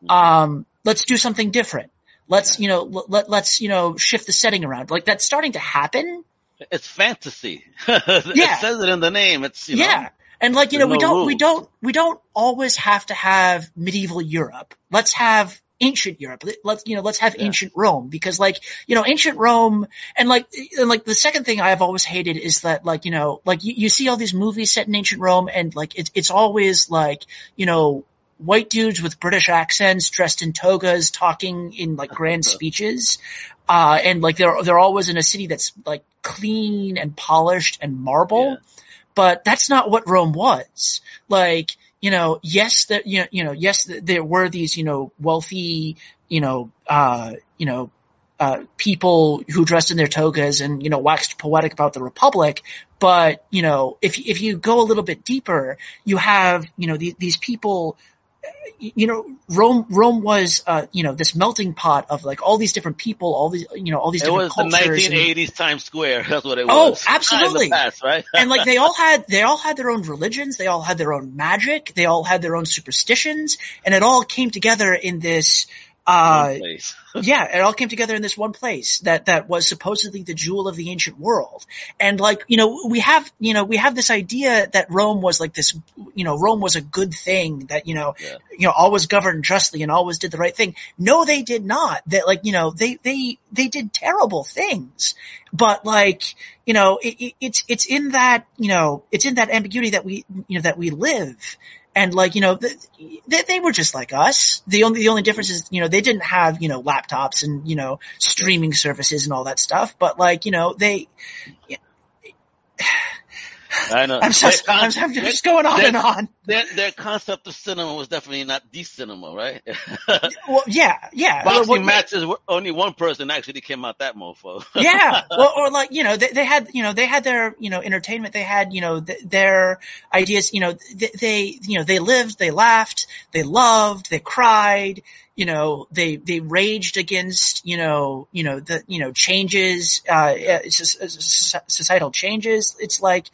Um, let's do something different. Let's, you know, l- let, let's, you know, shift the setting around. Like that's starting to happen. It's fantasy. *laughs* Yeah. It says it in the name. It's, you know. yeah. And like, you know, There's we don't, we don't, we don't always have to have medieval Europe. Let's have ancient Europe. Let's, you know, let's have Yeah. ancient Rome because like, you know, ancient Rome and like, and like the second thing I've always hated is that like, you know, like you, you see all these movies set in ancient Rome and like it's, it's always like, you know, white dudes with British accents dressed in togas talking in like grand *laughs* speeches. Uh, and like they're, they're always in a city that's like clean and polished and marble Yeah. but that's not what Rome was. Like, you know, yes, that you know, you know, yes, there were these, you know, wealthy, you know, uh, you know, uh, people who dressed in their togas and you know waxed poetic about the republic. But you know, if if you go a little bit deeper, you have you know the, these people you know, Rome, Rome was, uh, you know, this melting pot of like all these different people, all these, you know, all these It different was the cultures. and- 1980s Times Square. *laughs* That's what it Oh, was. absolutely. In the past, right? and like they *laughs* all had they all had their own religions they all had their own magic they all had their own superstitions and it all came together in this uh *laughs* yeah it all came together in this one place that that was supposedly the jewel of the ancient world. And like you know we have you know we have this idea that rome was like this you know rome was a good thing that you know Yeah. you know always governed justly and always did the right thing. No they did not. That like you know they they they did terrible things. But like you know it, it, it's it's in that you know it's in that ambiguity that we you know that we live and like you know th they, they were just like us. The only the only difference is you know they didn't have you know laptops and you know streaming services and all that stuff. But like you know they I know. i'm just Their I'm, I'm just going on their- and on Their, their concept of cinema was definitely not the cinema, right? *laughs* well yeah yeah Boxing Well, matches only one person actually came out that mofo. *laughs* yeah well, or like you know they, they had you know they had their you know entertainment they had you know th- their ideas you know th- they you know they lived they laughed they loved they cried you know they they raged against you know you know the you know changes uh just societal changes it's like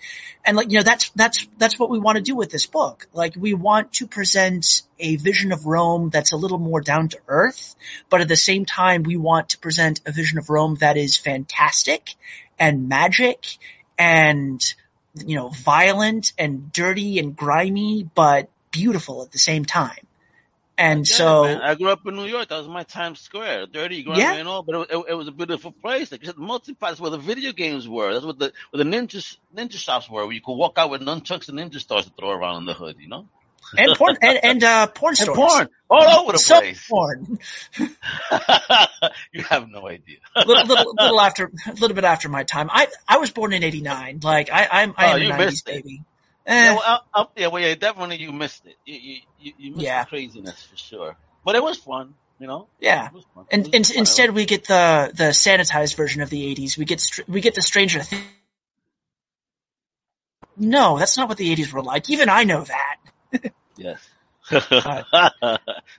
and like you know that's that's that's what we want to do with this book. Like we want to present a vision of Rome that's a little more down to earth but at the same time we want to present a vision of Rome that is fantastic and magic and you know violent and dirty and grimy but beautiful at the same time and Yeah, so man. I grew up in New York. That was my Times Square. Dirty, grimy, Yeah. and all, but it, it, it was a beautiful place. Like, the multi-part where the video games were. That's what the where the ninja ninja shops were, where you could walk out with nunchucks and ninja stars to throw around in the hood. You know, and porn and, and uh porn and porn all over the so place. porn *laughs* you have no idea. *laughs* little, little, little after a little bit after my time i i was born in 89 like i i'm i Oh, am a 90s missed it. Baby Yeah, Eh, well, I, I, yeah, well, yeah, definitely you missed it. You you you, missed Yeah. the craziness for sure. But it was fun, you know. yeah It was fun. It and, and instead we get the the sanitized version of the 80s we get str- we get the stranger things no that's not what the 80s were like even i know that Yes. Uh, *laughs*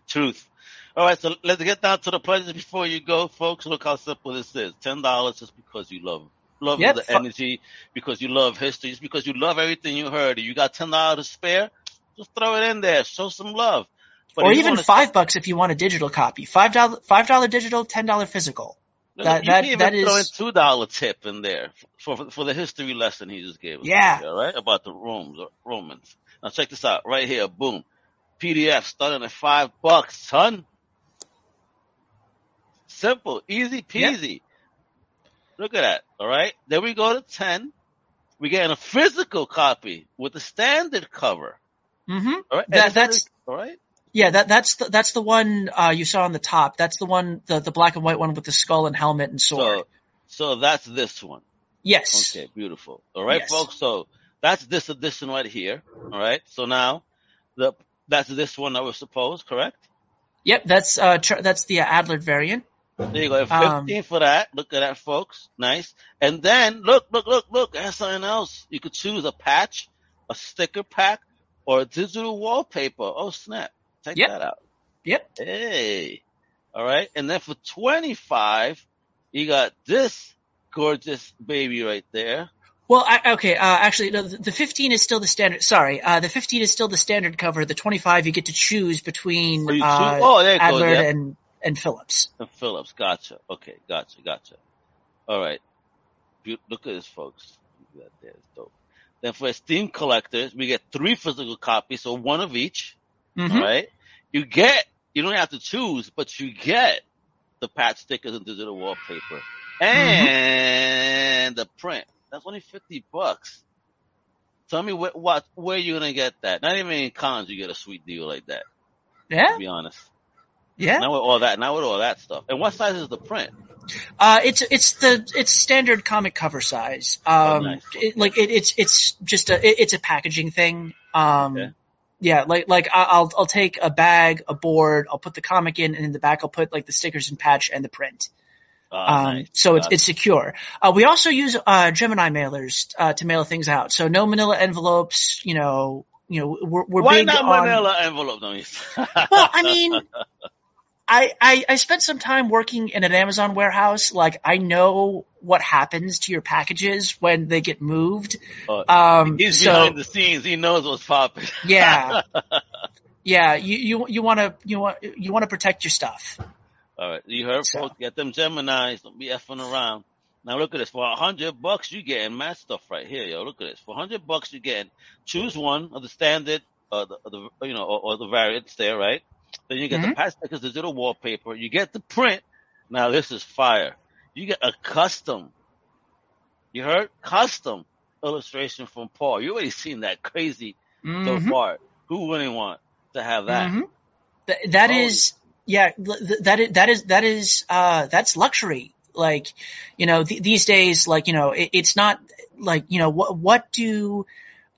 Truth. All right, so let's get down to the pledges before you go, folks. Look how simple this is. Ten dollars just because you love love Yep. the energy, because you love history, just because you love everything you heard. If you got ten dollars to spare, just throw it in there. Show some love. But or even five bucks if you want a digital copy five dollar five dollar digital ten dollar physical that- you that- can even that throw in is- two dollar tip in there for, for for the history lesson he just gave us. Yeah. all right, about the Romans. Romans. Now check this out right here. Boom, PDF starting at five bucks, son. Simple, easy peasy. Look at that. All right. Then we go to ten. We get a physical copy with the standard cover. mm-hmm All right. That- that's- all right. Yeah, that that's the, that's the one uh, you saw on the top. That's the one, the, the black and white one with the skull and helmet and sword. So, so that's this one. yes. Okay, beautiful. All right, Yes. folks. So that's this edition right here. All right. So now the that's this one that was supposed, correct? Yep. That's uh tr- that's the Adlard variant. There you go. Um, Fifteen for that. Look at that, folks. Nice. And then look, look, look, look. There's something else. You could choose a patch, a sticker pack, or a digital wallpaper. Oh snap! Take Yep. that out. Yep. Hey. All right. And then for twenty five, you got this gorgeous baby right there. Well, I, okay. Uh, actually, no, the the 15 is still the standard. Sorry, uh, the 15 is still the standard cover. The 25 you get to choose between Oh, uh, oh, there it goes, Adlard and and Phillips. And Phillips, gotcha. Okay, gotcha, gotcha. All right. Look at this, folks. That there, it's dope. Then for Steam collectors, we get three physical copies, so one of each. Mhm. All right. You get, you don't have to choose, but you get the patch stickers and digital wallpaper and the print. That's only fifty bucks. Tell me where, what, where you gonna get that? Not even in cons you get a sweet deal like that. Yeah. To be honest. Yeah. Now with all that. Not with all that stuff. And what size is the print? Uh, it's it's the it's standard comic cover size. Um, Oh, nice. it, like it, it's it's just a it, it's a packaging thing. Um, Okay. yeah, like like I'll I'll take a bag, a board, I'll put the comic in, and in the back I'll put like the stickers and patch and the print. Ah, Um, nice. so it's it's secure. Uh, we also use uh, Gemini mailers uh, to mail things out. So no Manila envelopes. You know, you know, we're, we're Why big not on. Manila envelope? Well, I mean, *laughs* I, I I spent some time working in an Amazon warehouse. Like, I know what happens to your packages when they get moved. Um, he's so behind the scenes. He knows what's popping. *laughs* yeah, *laughs* yeah. You you you want to you want you want to protect your stuff. All right, you heard, So- folks. Get them Gemini's. Don't be effing around. Now look at this. For a hundred bucks, you getting mad stuff right here, yo. Look at this. For a hundred bucks, you getting choose one of the standard, uh, the, the you know, or, or the variants there, right? Then you get the Mhm. patch stickers, digital wallpaper. You get the print. Now this is fire. You get a custom. You heard custom illustration from Paul. You already seen that crazy so Mhm. far. Who wouldn't want to have that? Mhm. Th- that Holy- is, yeah, th- that is, that is, that is, uh, that's luxury. Like, you know, th- these days, like, you know, it, it's not like, you know, what, what do,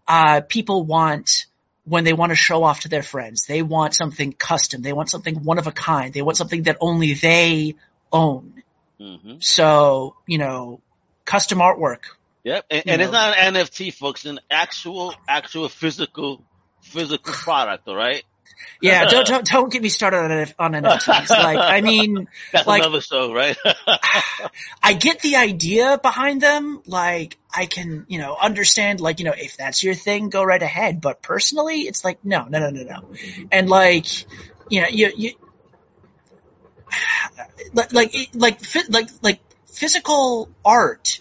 uh, people want when they want to show off to their friends? They want something custom. They want something one of a kind. They want something that only they own. hmm So, you know, custom artwork. Yep, and, and it's not an NFT, folks. An actual, actual physical, physical product. All right, Yeah, don't, uh-huh. don't, don't get me started on, on NFTs. Like, I *laughs* mean, that's Like- another show, right? *laughs* I get the idea behind them. Like, I can, you know, understand, like, you know, if that's your thing, go right ahead. But personally, it's like, no, no, no, no, no. And like, you know, you, you, *sighs* like, like, like, like, like physical art.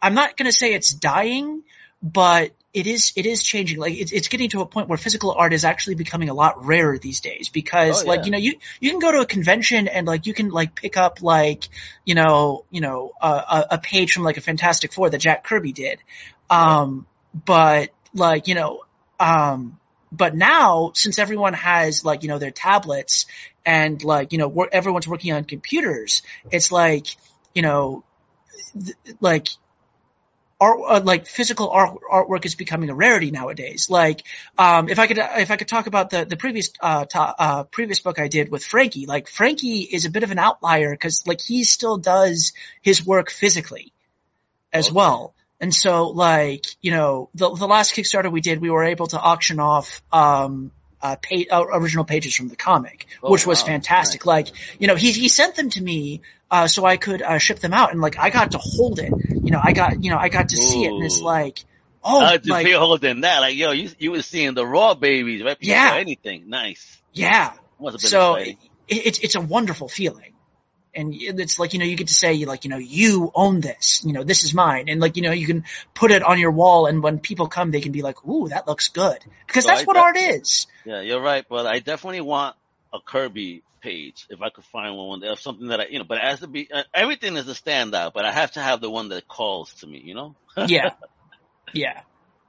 I'm not going to say it's dying, but it is, it is changing. Like, it's, it's getting to a point where physical art is actually becoming a lot rarer these days because, Oh, like, you know, you, you can go to a convention and like, you can like pick up like, you know, you know, a, page from like a Fantastic Four that Jack Kirby did. Um, but like, you know, um, but now since everyone has like, you know, their tablets and like, you know, wor- everyone's working on computers, it's like, you know, th- like, art, uh, like physical art, artwork is becoming a rarity nowadays. Like, um, if I could, if I could talk about the, the previous, uh, ta- uh, previous book I did with Frankie, like Frankie is a bit of an outlier because like he still does his work physically as Okay. well. And so like, you know, the, the last Kickstarter we did, we were able to auction off, um, uh, pay, uh, original pages from the comic, Oh, which was wow. fantastic. Like, you know, he, he sent them to me, uh, so I could, uh, ship them out and like I got to hold it. You know, I got, you know, I got to see it and it's like, oh, I just like, feel holding that. Like, yo, you you were seeing the raw babies right before Yeah. anything. Nice. yeah. Must have been So it, it's, it's a wonderful feeling. And it's like, you know, you get to say you like, you know, you own this, you know, this is mine. And like, you know, you can put it on your wall and when people come, they can be like, ooh, that looks good. Because So that's I what art is. Yeah, you're right, but I definitely want a Kirby page if I could find one of something that I, you know, but it has to be uh, everything is a standout, but I have to have the one that calls to me, you know, *laughs* Yeah. Yeah.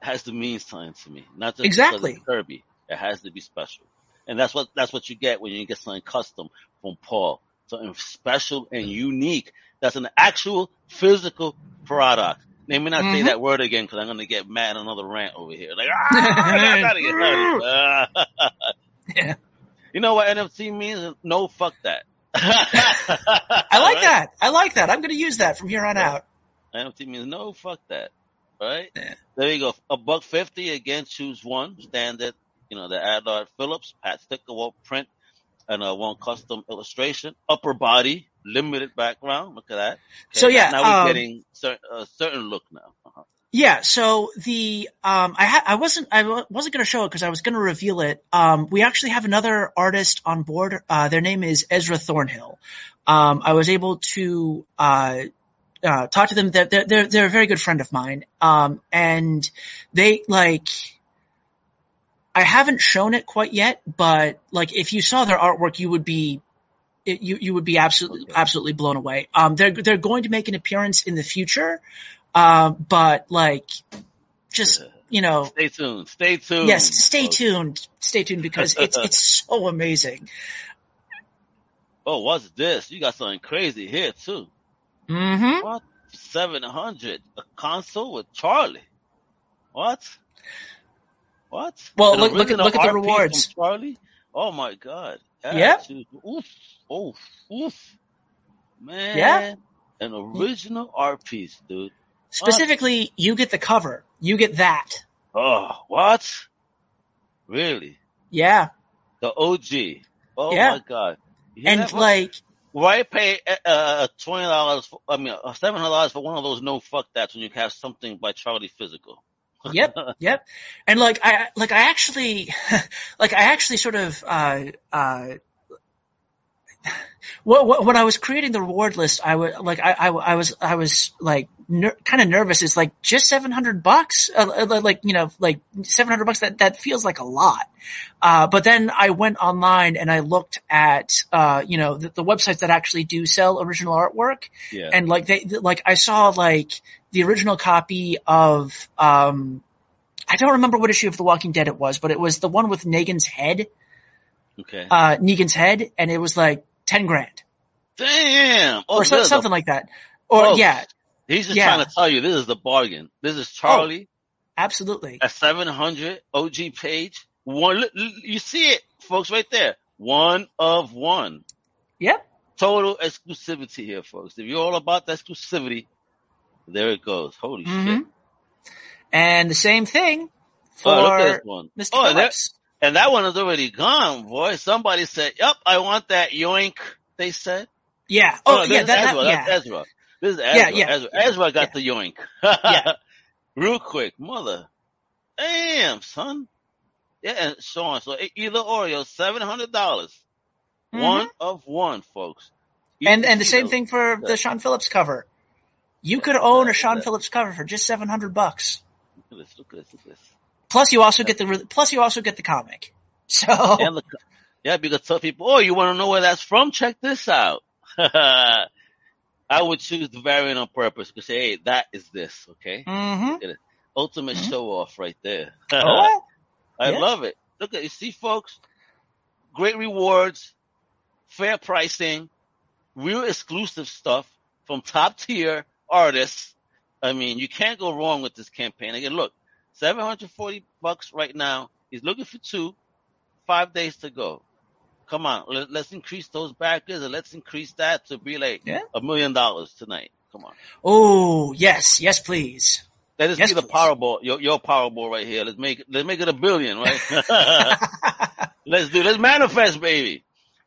has to mean something to me, not just Exactly. Kirby. It has to be special, and that's what that's what you get when you get something custom from Paul, something special and unique. That's an actual physical product. Let me not say Mhm. that word again because I'm gonna get mad another rant over here. Like, ah, not again, not again. Yeah. *laughs* You know what NFT means? No, fuck that. *laughs* I like that. I like that. I'm going to use that from here on Yeah. out. NFT means no, fuck that. Right? Yeah. There you go. A buck fifty again. Choose one standard. You know the Adlard Phillips pat sticker wall print and uh, one custom illustration. Upper body, limited background. Look at that. Okay, So, yeah, now we're um, getting cer- a certain look now. Uh-huh. Yeah, so the um I ha- I wasn't I wasn't going to show it because I was going to reveal it. Um we actually have another artist on board. Uh their name is Ezra Thornhill. Um I was able to uh uh talk to them they're they're they're, they're a very good friend of mine. Um and they like I haven't shown it quite yet, but like if you saw their artwork you would be it, you you would be absolutely absolutely blown away. Um they're they're going to make an appearance in the future. Um, but like, just *laughs* you know, Stay tuned. Stay tuned. yes, stay tuned, stay tuned because it's *laughs* it's so amazing. Oh, what's this? You got something crazy here too. Mm-hmm. What? 700. A console with Charlie. What? What? Well, look- look at- look at the rewards. Charlie? Oh my god. Yep. dude. Oof. Oof. Oof. Man. Yeah. An original art piece, dude. Specifically, you get the cover. You get that. Oh, what? Really? Yeah. The OG. Oh Yeah. my god. And like, Why pay uh twenty dollars? I mean, uh, seven hundred dollars for one of those no fuck that's when you have something by Charlie Physical. Yep, *laughs* yep. And like I like I actually *laughs* like I actually sort of uh uh what, what, when I was creating the reward list, I was like, I, I, I was, I was like, ner- kind of nervous. It's like just 700 bucks, uh, uh, like, you know, like 700 bucks. That, that feels like a lot. Uh, but then I went online and I looked at, uh, you know, the, the websites that actually do sell original artwork Yeah. and like they like I saw like the original copy of um I don't remember what issue of The Walking Dead it was, but it was the one with Negan's head, okay. uh Negan's head, and it was like ten grand Damn. Oh, or so, this is a- something like that. Or Folks, yeah, He's just yeah. trying to tell you this is the bargain. This is Charlie, absolutely. a 700 OG page. One, you see it, folks, right there. One of one. Yep. Total exclusivity here, folks. If you're all about the exclusivity, there it goes. Holy shit. Mhm. And the same thing for Oh, this one. Mr. Oh, Phillips. And that one is already gone, boy. Somebody said, yep, I want that yoink, they said. Yeah. Oh, this yeah. is That, Ezra. that, yeah. That's Ezra. This is Ezra. Yeah, yeah, Ezra. yeah, Ezra got the yoink. Yeah. *laughs* Real quick, mother. Damn, son. Yeah, and so on. So either or, yo, seven hundred dollars. Mhm. One of one, folks. And and the same thing for the Sean Phillips cover. You could own a Sean Phillips cover for just seven hundred bucks. Look at this. Look at this. Look at this. Plus, you also get the plus you also get the comic. *laughs* So the, yeah, because tell people, oh, you want to know where that's from? Check this out. *laughs* I would choose the variant on purpose because hey, that is this, okay? Mhm. Ultimate Mhm. show off right there. *laughs* Oh, I Yeah. love it. Look at you see, folks. Great rewards, fair pricing, real exclusive stuff from top tier artists. I mean, you can't go wrong with this campaign. Again, look, seven hundred forty bucks right now. He's looking for two. Five days to go. Come on, let, let's increase those backers and let's increase that to be like a million dollars tonight. Come on. oh, yes, yes, please. Let us Yes, be the. Powerball, your, your Powerball right here. Let's make it, let's make it a billion, right? *laughs* let's do, let's manifest, baby.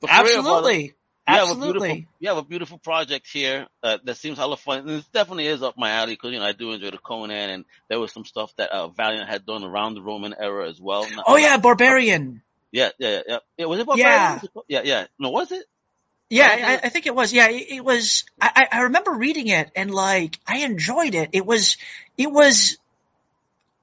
Absolutely. real, Absolutely, you have a beautiful, have a beautiful project here uh, that seems hella fun. And it definitely is up my alley because you know I do enjoy the Conan, and there was some stuff that uh, Valiant had done around the Roman era as well. Not- Oh yeah, Britannia. yeah, yeah, yeah. yeah was it? Yeah. Britannia? Yeah, yeah. No, was it? Yeah, I, I think it was. Yeah, it, it was. I, I remember reading it and like I enjoyed it. It was. It was.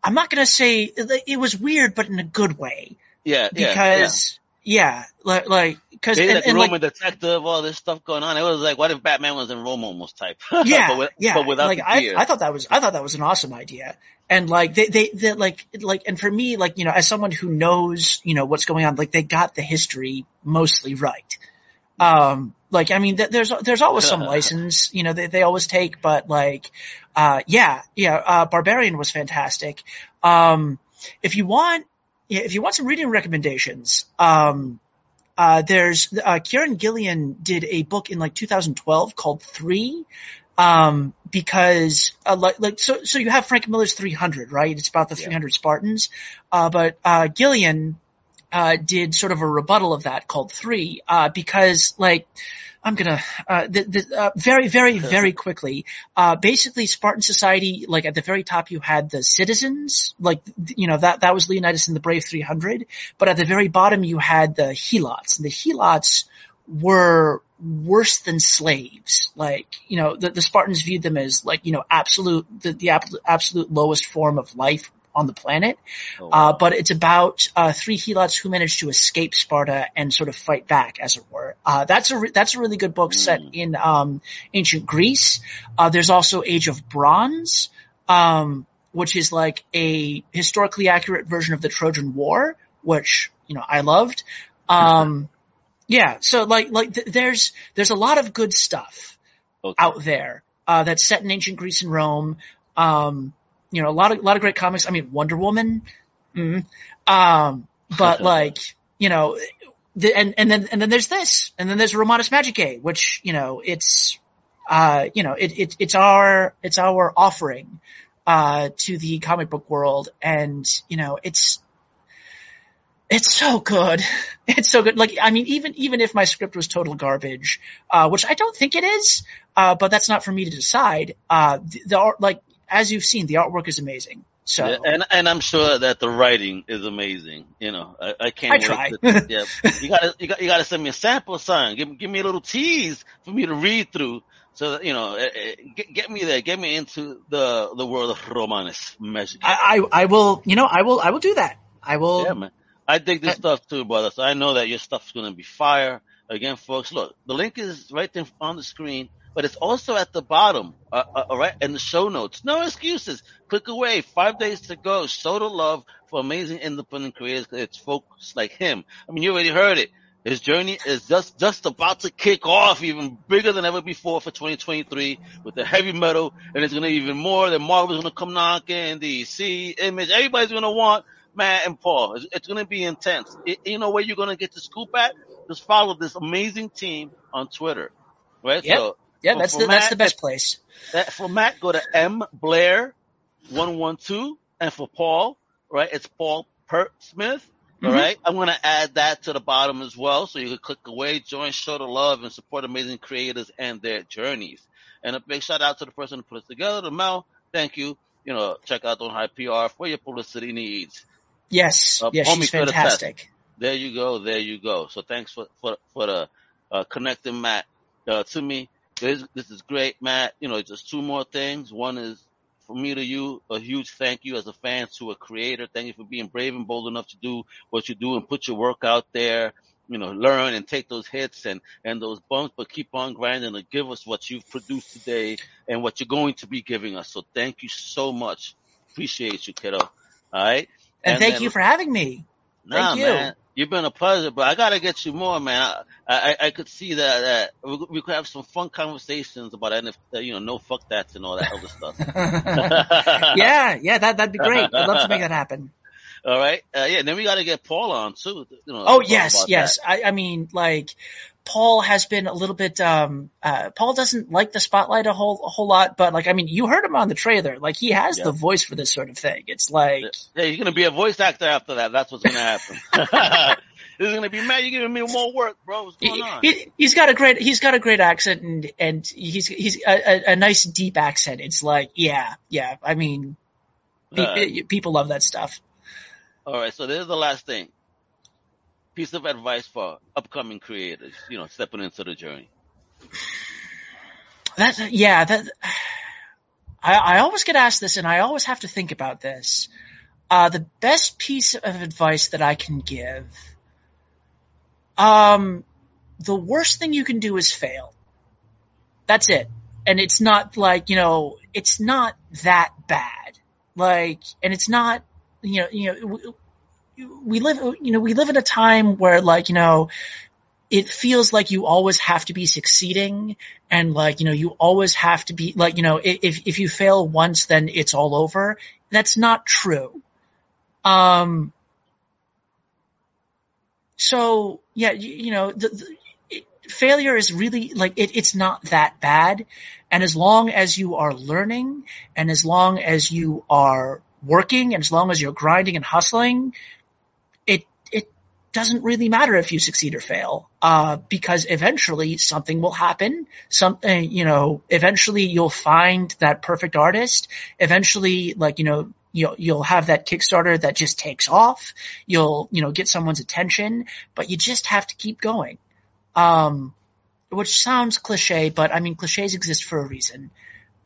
I'm not gonna say it was weird, but in a good way Yeah, yeah, yeah. because yeah, like like because They and, like Roman like detective, all this stuff going on. It was like, what if Batman was in Rome almost type? *laughs* yeah, but, with, yeah. but without like the I. I thought that was I thought that was an awesome idea. And like they, they, they like, like, and for me, like, you know, as someone who knows, you know, what's going on, like they got the history mostly right. Um, like, I mean, th- there's, there's always some *laughs* license, you know, they, they always take, but like, uh, yeah, yeah, uh, Britannia was fantastic. Um, if you want, yeah, if you want some reading recommendations, um, uh, there's, uh, Kieron Gillen did a book in like 2012 called Three, um, because, uh, like, like, so, so you have Frank Miller's 300, right? It's about the Yeah. 300 Spartans. Uh, but, uh, Gillen, uh, did sort of a rebuttal of that called Three, uh, because like, I'm gonna, uh, the, the, uh, very, very, very quickly, uh, basically Spartan society, like at the very top you had the citizens, like, you know, that, that was Leonidas and the Brave 300, but at the very bottom you had the Helots, and the Helots were worse than slaves. Like, you know, the, the Spartans viewed them as like, you know, absolute, the, the ab- absolute lowest form of life on the planet. Oh, Uh, but it's about, uh, three Helots who managed to escape Sparta and sort of fight back, as it were. Uh, that's a, re- that's a really good book set Mm. in, um, ancient Greece. Uh, there's also Age of Bronze, um, which is like a historically accurate version of the Trojan War, which, you know, I loved. Um, yeah, so like, like th- there's, there's a lot of good stuff okay. out there, uh, that's set in ancient Greece and Rome. Um, you know, a lot of, a lot of great comics. I mean, Wonder Woman. Mm, um, but *laughs* like, you know, the, and, and then, and then there's this, and then there's Romanus Magicae, which, you know, it's, uh, you know, it, it, it's our, it's our offering, uh, to the comic book world. And, you know, it's, It's so good. *laughs* It's so good. Like, I mean, even, even if my script was total garbage, uh, which I don't think it is, uh, but that's not for me to decide. Uh, the, the art, like, as you've seen, the artwork is amazing. So, Yeah, and and I'm sure that the writing is amazing. You know, I, I can't I wait. try. To, yeah, *laughs* you gotta you got you gotta send me a sample, son. Give me give me a little tease for me to read through, so that you know, eh, eh, get get me there, get me into the the world of Romanes magic. I, I, I will, you know, I will, I will do that. I will. Yeah, man. I dig this Uh, stuff too, brother. So I know that your stuff's gonna be fire. Again, folks, look, the link is right there on the screen, but it's also at the bottom, uh, uh, all right, in the show notes. No excuses. Click away. Five days to go. Show the love for amazing independent creators. It's folks like him. I mean, you already heard it. His journey is just just about to kick off, even bigger than ever before for 2023 with the heavy metal, and it's gonna be even more. Then Marvel's gonna come knocking, DC, Image, everybody's gonna want Matt and Paul. It's, it's gonna be intense. It, you know where you're gonna get the scoop at? Just follow this amazing team on Twitter, right? Yep. So yeah, for- that's the, that's the best place. that, for Matt, go to M Blair one one two, and for Paul, right, it's Paul Pert Smith. All Mhm. right, I'm gonna add that to the bottom as well, so you can click away, join, show the love, and support amazing creators and their journeys. And a big shout out to the person who put it together, the Mel. Thank you. You know, check out on High PR for your publicity needs. Yes, Uh, yes, she's for the fantastic. There you go. There you go. So thanks for for for the uh, connecting Matt uh, to me. This this is great, Matt. You know, just two more things. One is for me to you, a huge thank you as a fan to a creator. Thank you for being brave and bold enough to do what you do and put your work out there. You know, learn and take those hits and and those bumps, but keep on grinding and give us what you've produced today and what you're going to be giving us. So thank you so much. Appreciate you, kiddo. All right. And, And thank then- you for having me. Nah, Thank you. man, you've been a pleasure, but I gotta get you more, man. I I, I could see that that we, we could have some fun conversations about NF, uh, you know, no fuck that and all that other stuff. *laughs* *laughs* yeah, yeah, that that'd be great. I'd love to make that happen. All right, uh, yeah. Then we gotta get Paul on too. You know. Oh yes, yes. I, I mean, like Paul has been a little bit. um uh Paul doesn't like the spotlight a whole a whole lot, but like I mean, you heard him on the trailer. Like he has Yeah. the voice for this sort of thing. It's like. Yeah, he's gonna be a voice actor after that. That's what's gonna happen. *laughs* *laughs* this is gonna be mad. You're giving me more work, bro. What's going on? he, he's got a great he's got a great accent and and he's he's a, a, a nice deep accent. It's like yeah, yeah. I mean, Uh, people love that stuff. all right, so there's the last thing. Piece of advice for upcoming creators, you know, stepping into the journey. That yeah, that I, I always get asked this, and I always have to think about this. Uh, the best piece of advice that I can give, um, the worst thing you can do is fail. That's it, and it's not like you know, it's not that bad. Like, and it's not you know, you know, we, live, you know, we live in a time where like you know, it feels like you always have to be succeeding and like you know you always have to be like you know if if you fail once then it's all over. That's not true. Um so yeah you, you know the, the failure is really like it, it's not that bad. And as long as you are learning and as long as you are working and as long as you're grinding and hustling doesn't really matter if you succeed or fail, uh, because eventually something will happen. Something, you know, eventually you'll find that perfect artist. Eventually, like, you know, you'll, you'll have that Kickstarter that just takes off. You'll, you know, get someone's attention, but you just have to keep going. Um, which sounds cliche, but I mean, cliches exist for a reason.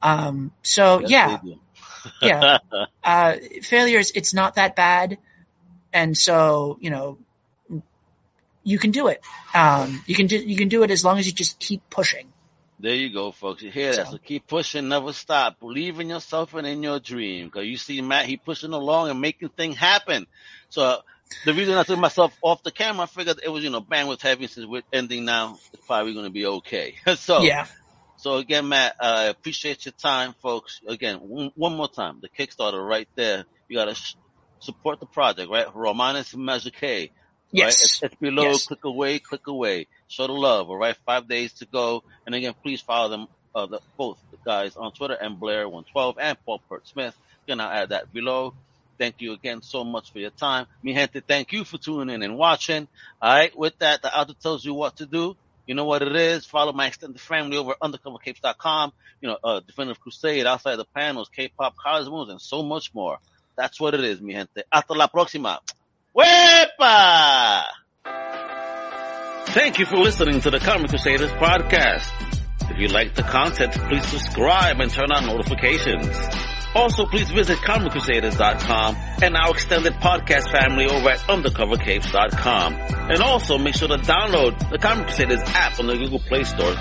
Um, so Yes, yeah, yeah, *laughs* uh, failures, it's not that bad. And so, you know, you can do it. Um, you can do, you can do it as long as you just keep pushing. There you go, folks. You hear that? So- So keep pushing, never stop. Believe in yourself and in your dream. Cause you see Matt, he pushing along and making things happen. So the reason I took myself off the camera, I figured it was, you know, bandwidth heavy since we're ending now. It's probably going to be okay. *laughs* so, Yeah. so again, Matt, I appreciate your time, folks. Again, one, one more time, the Kickstarter right there. You got to sh- support the project, right? Romanus Magic Right? Yes. It's, it's below. Yes. Click away. Click away. Show the love. All right. Five days to go. And again, please follow them, uh, the, both the guys on Twitter and Blair one twelve and Paul Pert Smith. Again, I'll add that below. Thank you again so much for your time. Mi gente, thank you for tuning in and watching. All right. With that, the author tells you what to do. You know what it is. Follow my extended family over at undercovercapes.com. You know, uh, Definitive Crusade, Outside the Panels, K-pop, Cosmos, and so much more. That's what it is, mi gente. Hasta la próxima. Wepa! Thank you for listening to the Comic Crusaders podcast. If you like the content, please subscribe and turn on notifications. Also, please visit ComicCrusaders.com and our extended podcast family over at UndercoverCapes.com. And also make sure to download the Comic Crusaders app on the Google Play Store